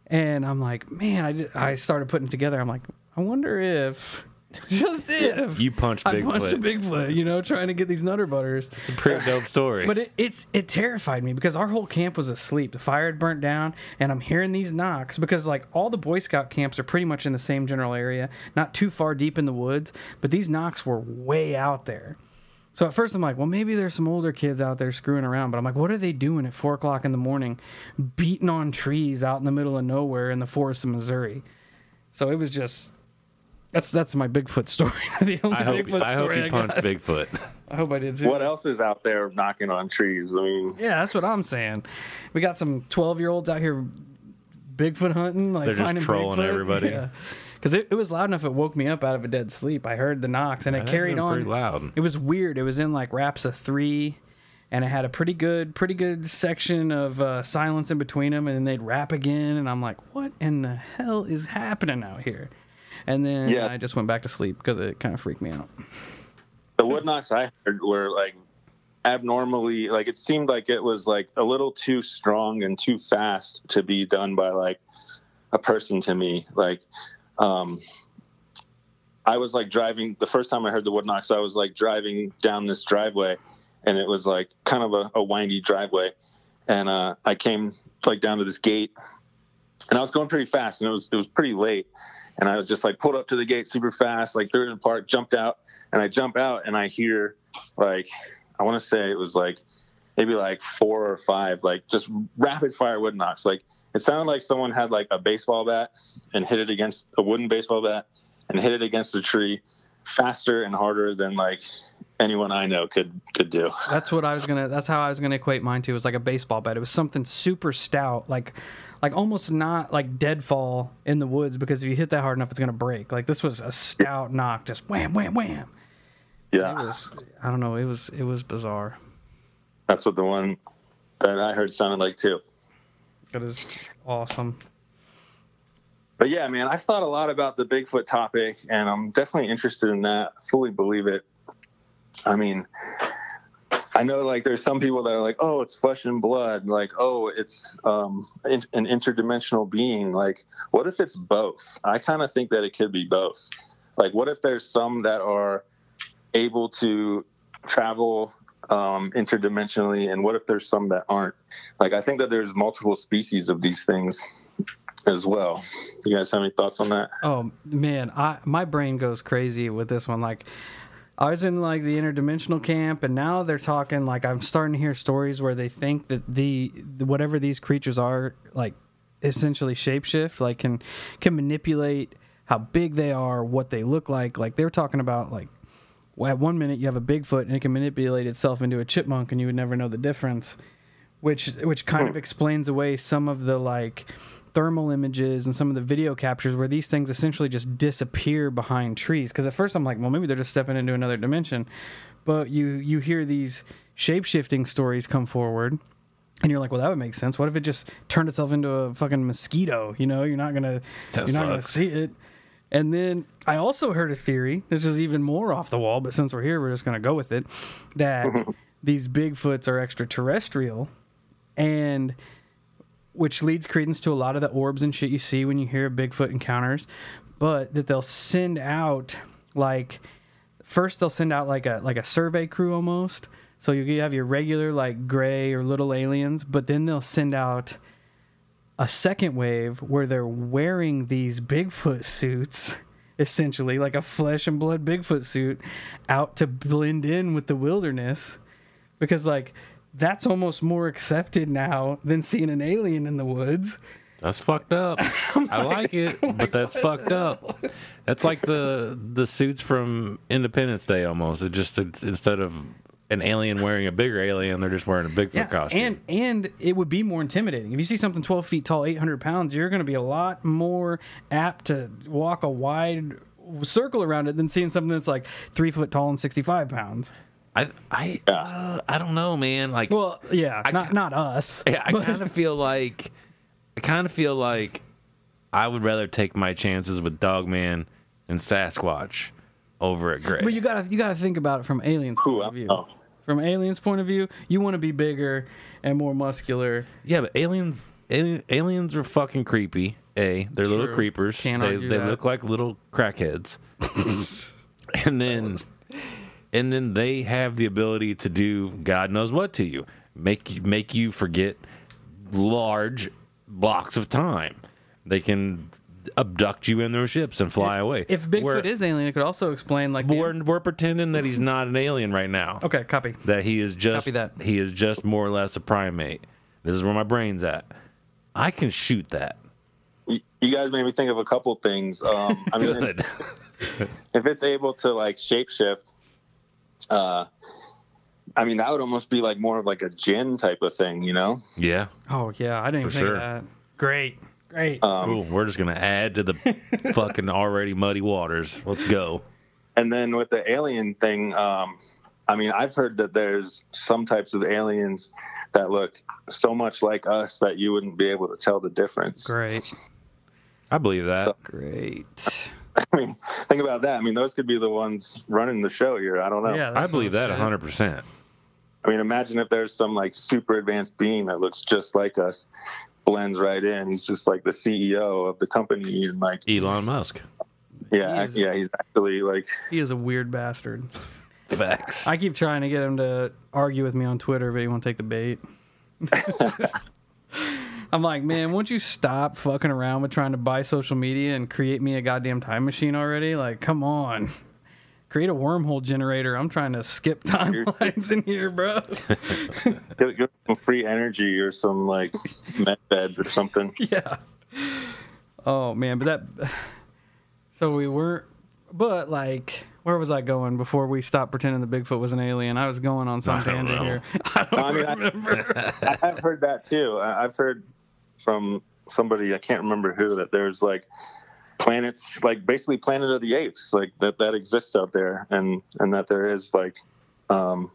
And I'm like, man, I, did, I started putting together. I'm like, I wonder if, just if, You punched I punched a Bigfoot. Bigfoot, you know, trying to get these Nutter Butters. It's a pretty dope story. But it, it's it terrified me because our whole camp was asleep. The fire had burnt down, and I'm hearing these knocks because like all the Boy Scout camps are pretty much in the same general area, not too far deep in the woods. But these knocks were way out there. So at first I'm like, well, maybe there's some older kids out there screwing around. But I'm like, what are they doing at four o'clock in the morning, beating on trees out in the middle of nowhere in the forest of Missouri? So it was just. That's that's my Bigfoot story. the only I hope, Bigfoot I hope you I punched got. Bigfoot. I hope I did too. What else is out there knocking on trees? I mean, Yeah, that's what I'm saying. We got some 12 year olds out here Bigfoot hunting, like They're just finding trolling Bigfoot. everybody. Yeah. Because it, it was loud enough, it woke me up out of a dead sleep. I heard the knocks and it That carried on. pretty loud. It was weird. It was in like raps of three, and it had a pretty good, pretty good section of uh, silence in between them, and then they'd rap again, and I'm like, what in the hell is happening out here? And then Yeah. I just went back to sleep because it kind of freaked me out. the wood knocks I heard were like abnormally like it seemed like it was like a little too strong and too fast to be done by like a person to me like um i was like driving the first time i heard the wood knocks i was like driving down this driveway and it was like kind of a, a windy driveway and uh i came like down to this gate and i was going pretty fast and it was it was pretty late and I was just like pulled up to the gate super fast, like threw it in the park, jumped out, and I jump out and I hear like I want to say it was like maybe like four or five like just rapid fire wood knocks. Like it sounded like someone had like a baseball bat and hit it against a wooden baseball bat and hit it against a tree faster and harder than like anyone I know could could do. That's what I was gonna. That's how I was gonna equate mine to. It was like a baseball bat. It was something super stout, like, like almost not like deadfall in the woods because if you hit that hard enough, it's gonna break. Like this was a stout knock, just wham, wham, wham. It Yeah, was. I don't know. It was. It was bizarre. that's what the one that I heard sounded like too. That is awesome. But yeah, man, I've thought a lot about the Bigfoot topic, and I'm definitely interested in that. Fully believe it. I mean, I know like there's some people that are like, oh, it's flesh and blood. Like, oh, it's um, in, an interdimensional being. Like, what if it's both? I kind of think that it could be both. Like, what if there's some that are able to travel um, interdimensionally, and what if there's some that aren't? Like, I think that there's multiple species of these things as well. You guys have any thoughts on that? Oh man, I my brain goes crazy with this one. Like, I was in like the interdimensional camp, and now they're talking like I'm starting to hear stories where they think that the, whatever these creatures are, like essentially shapeshift, like can can manipulate how big they are, what they look like. Like they were talking about like at one minute you have a Bigfoot and it can manipulate itself into a chipmunk, and you would never know the difference, which which kind hmm. of explains away some of the like thermal images and some of the video captures where these things essentially just disappear behind trees. Because at first I'm like, well, maybe they're just stepping into another dimension, but you you hear these shape shifting stories come forward. And you're like, well, that would make sense. What if it just turned itself into a fucking mosquito? You know, you're not gonna, That you're not gonna see it. And then I also heard a theory. This is even more off the wall, but since we're here, we're just gonna go with it. That these Bigfoots are extraterrestrial, and which leads credence to a lot of the orbs and shit you see when you hear Bigfoot encounters, but that they'll send out like first they'll send out like a like a survey crew almost. So you have your regular like gray or little aliens, but then they'll send out a second wave where they're wearing these Bigfoot suits, essentially like a flesh and blood Bigfoot suit, out to blend in with the wilderness, because like that's almost more accepted now than seeing an alien in the woods. That's fucked up. I like it, but that's fucked up. That's like the the suits from Independence Day almost. It just it's, instead of an alien wearing a bigger alien, they're just wearing a Bigfoot costume. and and it would be more intimidating if you see something 12 feet tall 800 pounds you're going to be a lot more apt to walk a wide circle around it than seeing something that's like three foot tall and 65 pounds I I uh, I don't know, man. Like well yeah I not not us Yeah, I kind of feel like I kind of feel like I would rather take my chances with Dogman and Sasquatch over at Gray. but you gotta you gotta think about it from aliens Who? point of view Oh, from aliens point of view you want to be bigger and more muscular yeah, but aliens aliens are fucking creepy. A, they're little creepers. Can't they argue they that. look like little crackheads. and then and then they have the ability to do God knows what to you. Make you make you forget large blocks of time. They can abduct you in their ships and fly away. if bigfoot We're- is alien it could also explain like the- we're, we're pretending that he's not an alien right now. okay copy That he is just Copy that. he is just more or less a primate. This is where my brain's at. I can shoot that. you you guys made me think of a couple things. Um, I mean, Good. if it's able to like shapeshift, uh, I mean, that would almost be like more of like a gin type of thing, you know? yeah. oh yeah i didn't even For think sure. of that great great Um, Cool. We're just gonna add to the fucking already muddy waters. Let's go. And then with the alien thing, um, I mean, I've heard that there's some types of aliens that look so much like us that you wouldn't be able to tell the difference. great I believe that. So- great I mean, think about that. I mean, those could be the ones running the show here. I don't know. yeah I believe that shit. 100%. I mean, imagine if there's some like super advanced being that looks just like us, blends right in. He's just like the CEO of the company, and like, Elon Musk. yeah, He is- yeah, he's actually like, he is a weird bastard Facts. I keep trying to get him to argue with me on Twitter, but he won't take the bait. I'm like, man, won't you stop fucking around with trying to buy social media and create me a goddamn time machine already? Like, come on. Create a wormhole generator. I'm trying to skip timelines in here, bro. get, get some free energy or some like med beds or something. yeah. Oh man, but that. So we weren't. But like, where was I going before we stopped pretending the Bigfoot was an alien? I was going on some I don't tangent know. here. I don't I mean, I- remember. I, I've heard that too. I've heard from somebody I can't remember who that there's like planets, like basically Planet of the Apes, like that that exists out there, and and that there is like um,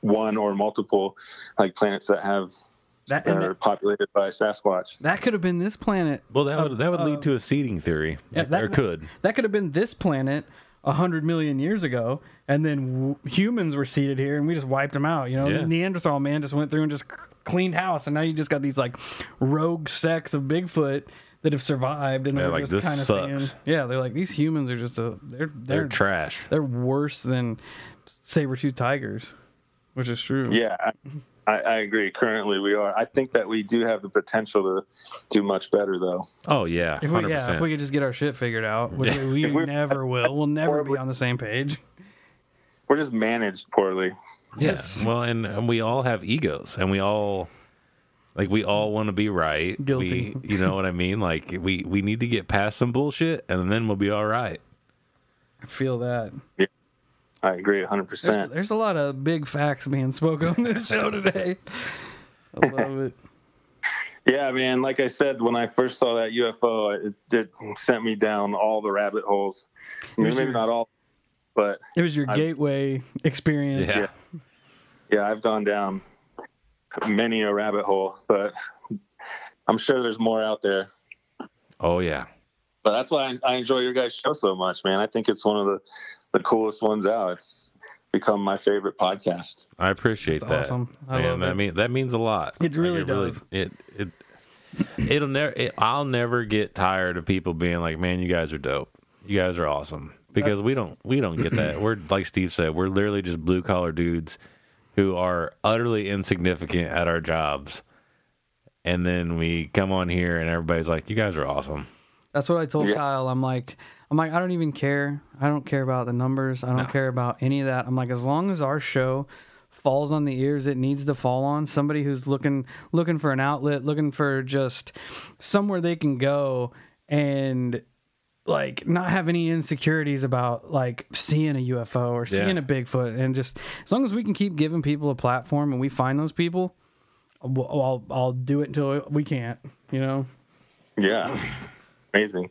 one or multiple like planets that have that, that are populated by Sasquatch. that could have been this planet. Well, that would that would Uh, lead to a seeding theory. yeah, that- or could. That could have been this planet a hundred million years ago, and then w- humans were seated here, and we just wiped them out. You know, Yeah. Neanderthal man just went through and just cleaned house, and now you just got these like rogue sects of Bigfoot that have survived, and Yeah, they're like, just this kind of sucks. saying, yeah, they're like these humans are just a they're They're they're trash. they're worse than saber tooth tigers, which is true. Yeah. I, I agree. Currently, we are. I think that we do have the potential to do much better, though. Oh yeah, If we, hundred yeah, if we could just get our shit figured out, which we we're- never will. We'll never be on the same page. we're just managed poorly. Yes. Well, and, and we all have egos, and we all like we all want to be right. Guilty. We, you know what I mean? Like we we need to get past some bullshit, and then we'll be all right. I feel that. I agree 100%. there's a lot of big facts being spoken on this show today. I love it. Yeah, man. Like I said, when I first saw that UFO, it, it sent me down all the rabbit holes. I mean, maybe your- not all, but It was your I- gateway experience. Yeah. yeah, I've gone down many a rabbit hole. But I'm sure there's more out there. Oh yeah. But that's why I, I enjoy your guys' show so much, man. I think it's one of the the coolest ones out. It's become my favorite podcast. I appreciate That's that. awesome. I Man, love that it. mean that means a lot. It really does. it it it'll never. It, I'll never get tired of people being like, "Man, you guys are dope. You guys are awesome." Because we don't we don't get that. We're like Steve said, we're literally just blue collar dudes who are utterly insignificant at our jobs. And then we come on here and everybody's like, "You guys are awesome." That's what I told Yeah. Kyle. I'm like, I'm like, I don't even care. I don't care about the numbers. I don't No. care about any of that. I'm like, as long as our show falls on the ears it needs to fall on, somebody who's looking looking for an outlet, looking for just somewhere they can go and like not have any insecurities about like seeing a UFO or seeing Yeah. a Bigfoot and just as long as we can keep giving people a platform and we find those people, I'll I'll, I'll do it until we can't, you know. Yeah, amazing.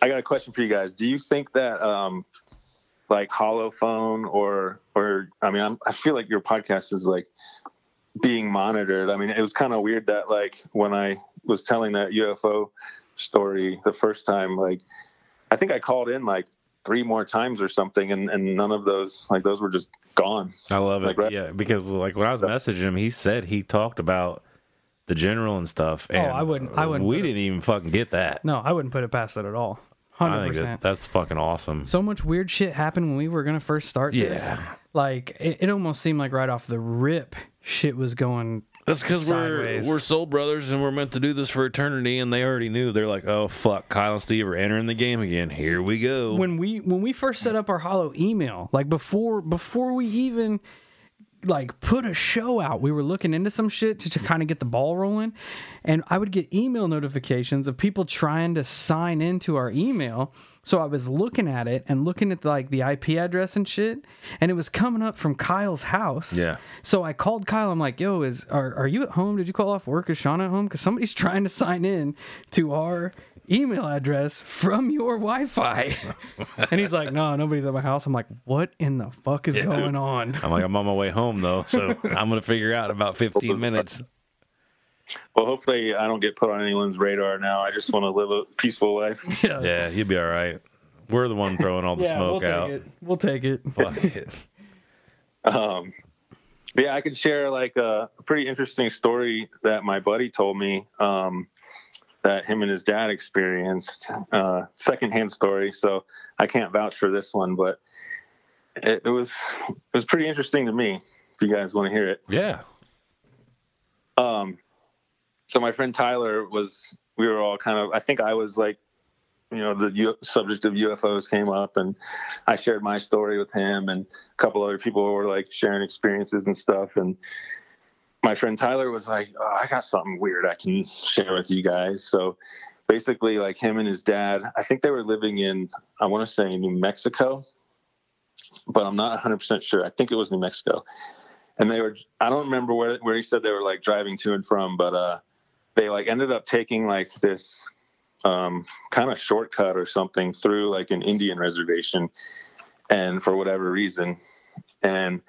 I got a question for you guys. Do you think that um, like Holophone or or I mean I'm, I feel like your podcast is like being monitored. I mean it was kind of weird that like when I was telling that UFO story the first time, like I think I called in like three more times or something, and and none of those like those were just gone. I love it. Like, right- Yeah, because like when I was messaging him, he said he talked about the general and stuff. Oh, and Oh, I wouldn't- I wouldn't We put it- didn't even fucking get that. No, I wouldn't put it past that at all. I Hundred think that, percent. that's fucking awesome. So much weird shit happened when we were gonna first start. this. Yeah. like it, it almost seemed like right off the rip, shit was going. That's because we're Sideways. we're soul brothers and we're meant to do this for eternity. And they already knew. They're like, oh fuck, Kyle and Steve are entering the game again. Here we go. When we when we first set up our hollow email, like before before we even like put a show out, we were looking into some shit to, to kind of get the ball rolling, and I would get email notifications of people trying to sign into our email. So I was looking at it and looking at like the IP address and shit, and it was coming up from Kyle's house. Yeah. So I called Kyle. I'm like, "Yo, is are are you at home? Did you call off work? Is Sean at home? Because somebody's trying to sign in to our email address from your Wi-Fi." and he's like, "No, nobody's at my house." I'm like, "What in the fuck is going on?" I'm like, I'm on my way home though, so I'm gonna figure out about 15 minutes. Well, hopefully I don't get put on anyone's radar now. I just want to live a peaceful life. Yeah, you'll be all right. We're the one throwing all the yeah, smoke we'll out. take it. We'll take it. Fuck it. Um, yeah, I could share like a pretty interesting story that my buddy told me um, that him and his dad experienced. Uh, secondhand story, so I can't vouch for this one, but it, it was it was pretty interesting to me. If you guys want to hear it, Yeah. um, so my friend Tyler was. We were all kind of. I think I was like you know the U- subject of UFOs came up, and I shared my story with him, and a couple other people were like sharing experiences and stuff. And my friend Tyler was like, oh, "I got something weird I can share with you guys." So basically, like him and his dad, I think they were living in I want to say New Mexico, but I'm not 100 percent sure. I think it was New Mexico, and they were. I don't remember where where he said they were like driving to and from, but uh, they like ended up taking like this um, kind of shortcut or something through like an Indian reservation, and for whatever reason, and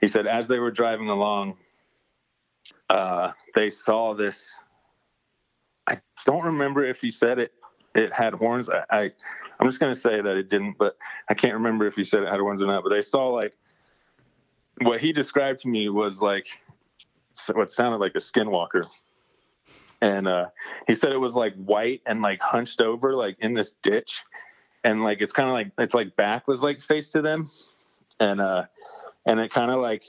he said as they were driving along, uh, they saw this. I don't remember if he said it. It had horns. I, I I'm just gonna say that it didn't, but I can't remember if he said it had horns or not. But they saw like what he described to me was like what sounded like a skinwalker and uh, he said it was like white and like hunched over like in this ditch and like it's kind of like it's like back was like face to them and uh and it kind of like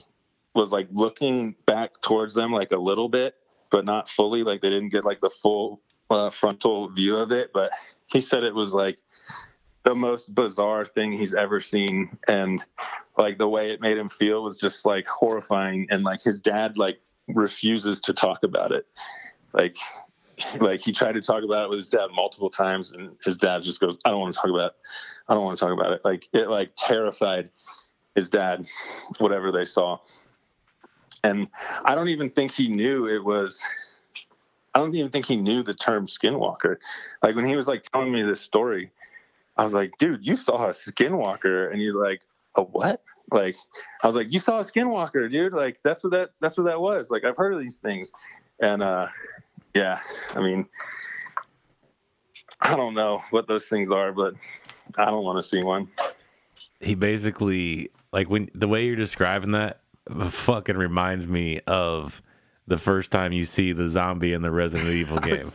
was like looking back towards them like a little bit but not fully like they didn't get like the full uh, frontal view of it but he said it was like the most bizarre thing he's ever seen, and like the way it made him feel was just like horrifying. And like his dad like refuses to talk about it, like like he tried to talk about it with his dad multiple times, and his dad just goes, "I don't want to talk about it. I don't want to talk about it." Like it like terrified his dad, whatever they saw. And I don't even think he knew it was I don't even think he knew the term skinwalker. Like when he was like telling me this story, I was like, dude, you saw a skinwalker. And he's like, a what? Like I was like, you saw a skinwalker, dude. Like that's what that that's what that was. Like I've heard of these things. And uh yeah, I mean I don't know what those things are, but I don't want to see one. He basically like when the way you're describing that fucking reminds me of the first time you see the zombie in the Resident Evil game.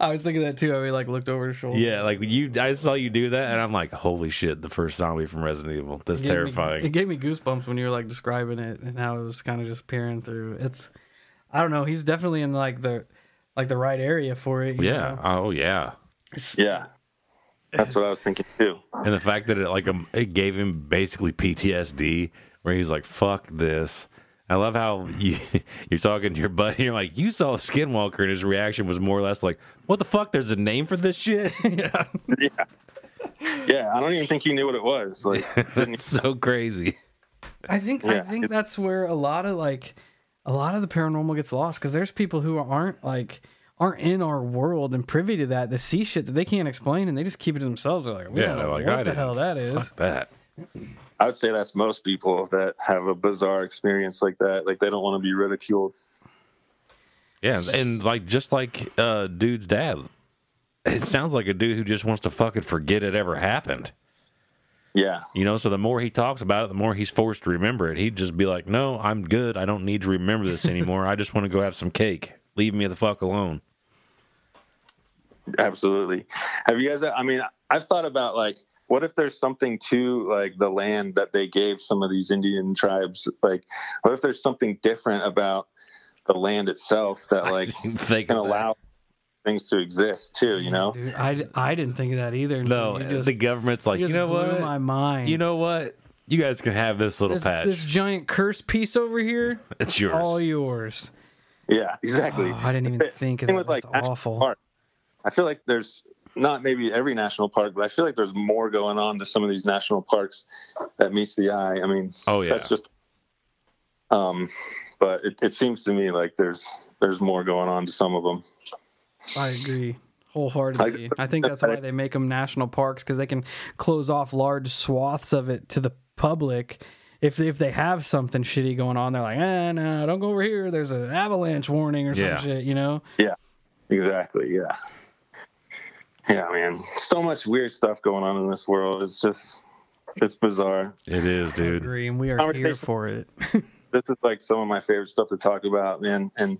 I was thinking that too. I mean, like looked over his shoulder. Yeah, like you, I saw you do that, and I'm like, holy shit, the first zombie from Resident Evil. That's It gave me- terrifying. it gave me goosebumps when you were like describing it and how it was kind of just peering through. It's, I don't know. He's definitely in like the, like the right area for it. you yeah. know? Oh yeah. Yeah. That's what I was thinking too. And the fact that it like um, it gave him basically PTSD, where he's like, "Fuck this." I love how you you're talking to your buddy. You're like, "You saw a skinwalker," and his reaction was more or less like, "What the fuck? There's a name for this shit." yeah. Yeah, yeah. I don't even think he knew what it was. Like didn't it's so crazy. I think I think that's where a lot of like a lot of the paranormal gets lost because there's people who aren't like aren't in our world and privy to that. They see shit that they can't explain and they just keep it to themselves. They're like, we Yeah, don't know like, what I the hell that is. Fuck that. I would say that's most people that have a bizarre experience like that. Like they don't want to be ridiculed. Yeah, and like just like uh dude's dad, it sounds like a dude who just wants to fucking forget it ever happened. Yeah. You know, so the more he talks about it, the more he's forced to remember it. He'd just be like, "No, I'm good. I don't need to remember this anymore. I just want to go have some cake. Leave me the fuck alone." Absolutely. Have you guys? I mean, I've thought about like, what if there's something to like the land that they gave some of these Indian tribes? Like, what if there's something different about the land itself that like Think can that. allow things to exist too? You know? Dude, I, I didn't think of that either. No, just, the government's like, you you know blew what? my mind. You know what? You guys can have this little this, patch. this giant cursed piece over here, it's yours. all yours. Yeah, exactly. Oh, I didn't even think of that. with, like, That's awful. park. I feel like there's not maybe every national park, but I feel like there's more going on to some of these national parks that meets the eye. I mean, Oh, yeah. that's just. Um, but it, it seems to me like there's there's more going on to some of them. I agree wholeheartedly. I think that's why they make them national parks because they can close off large swaths of it to the public. If if they have something shitty going on, they're like, eh, no, don't go over here. There's an avalanche warning or Yeah. some shit, you know? Yeah, exactly. Yeah. Yeah, man. So much weird stuff going on in this world. It's just it's bizarre. It is, I dude. agree, and we are here for it. This is like some of my favorite stuff to talk about, man. And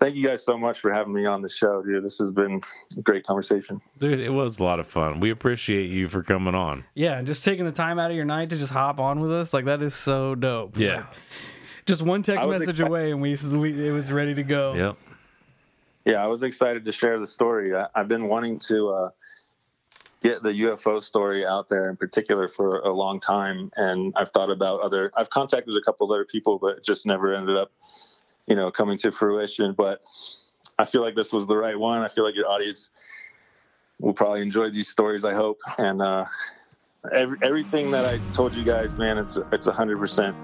thank you guys so much for having me on the show, dude. This has been a great conversation. Dude, it was a lot of fun. We appreciate you for coming on. yeah, and just taking the time out of your night to just hop on with us, like that is so dope. Yeah. Like, just one text message excited- away, and we, we it was ready to go. Yep. Yeah, I was excited to share the story. I, I've been wanting to uh, get the UFO story out there in particular for a long time, and I've thought about other. I've contacted a couple other people, but it just never ended up, you know, coming to fruition. But I feel like this was the right one. I feel like your audience will probably enjoy these stories. I hope, and uh, every, everything that I told you guys, man, it's it's hundred percent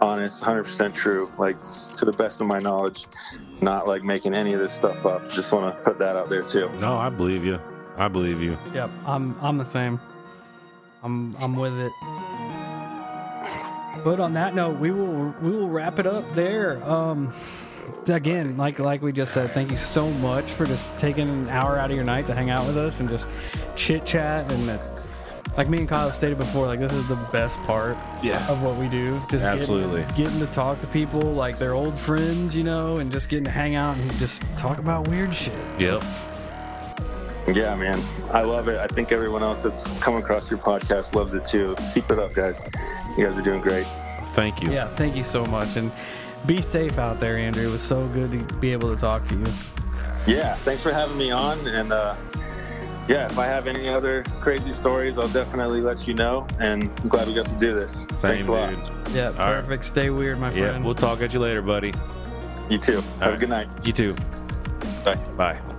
honest, hundred percent true. Like to the best of my knowledge not like making any of this stuff up. Just want to put that out there too. No, I believe you. I believe you. Yep, I'm I'm the same. I'm I'm with it. But on that note, we will we will wrap it up there. Um, again, like like we just said, thank you so much for just taking an hour out of your night to hang out with us and just chit chat and. Like me and Kyle stated before, like this is the best part Yeah. of what we do. Just Absolutely. getting, getting to talk to people like they're old friends, you know, and just getting to hang out and just talk about weird shit. Yep. Yeah, man, I love it. I think everyone else that's come across your podcast loves it too. Keep it up, guys. You guys are doing great. Thank you. Yeah, thank you so much. And be safe out there, Andrew. It was so good to be able to talk to you. Yeah, thanks for having me on, and uh, yeah, if I have any other crazy stories, I'll definitely let you know. And I'm glad we got to do this. Same, Thanks a lot. dude. Yeah, right. perfect. Stay weird, my friend. Yeah, friend. we'll talk at you later, buddy. You too. Have All a good night. You too. Bye. Bye.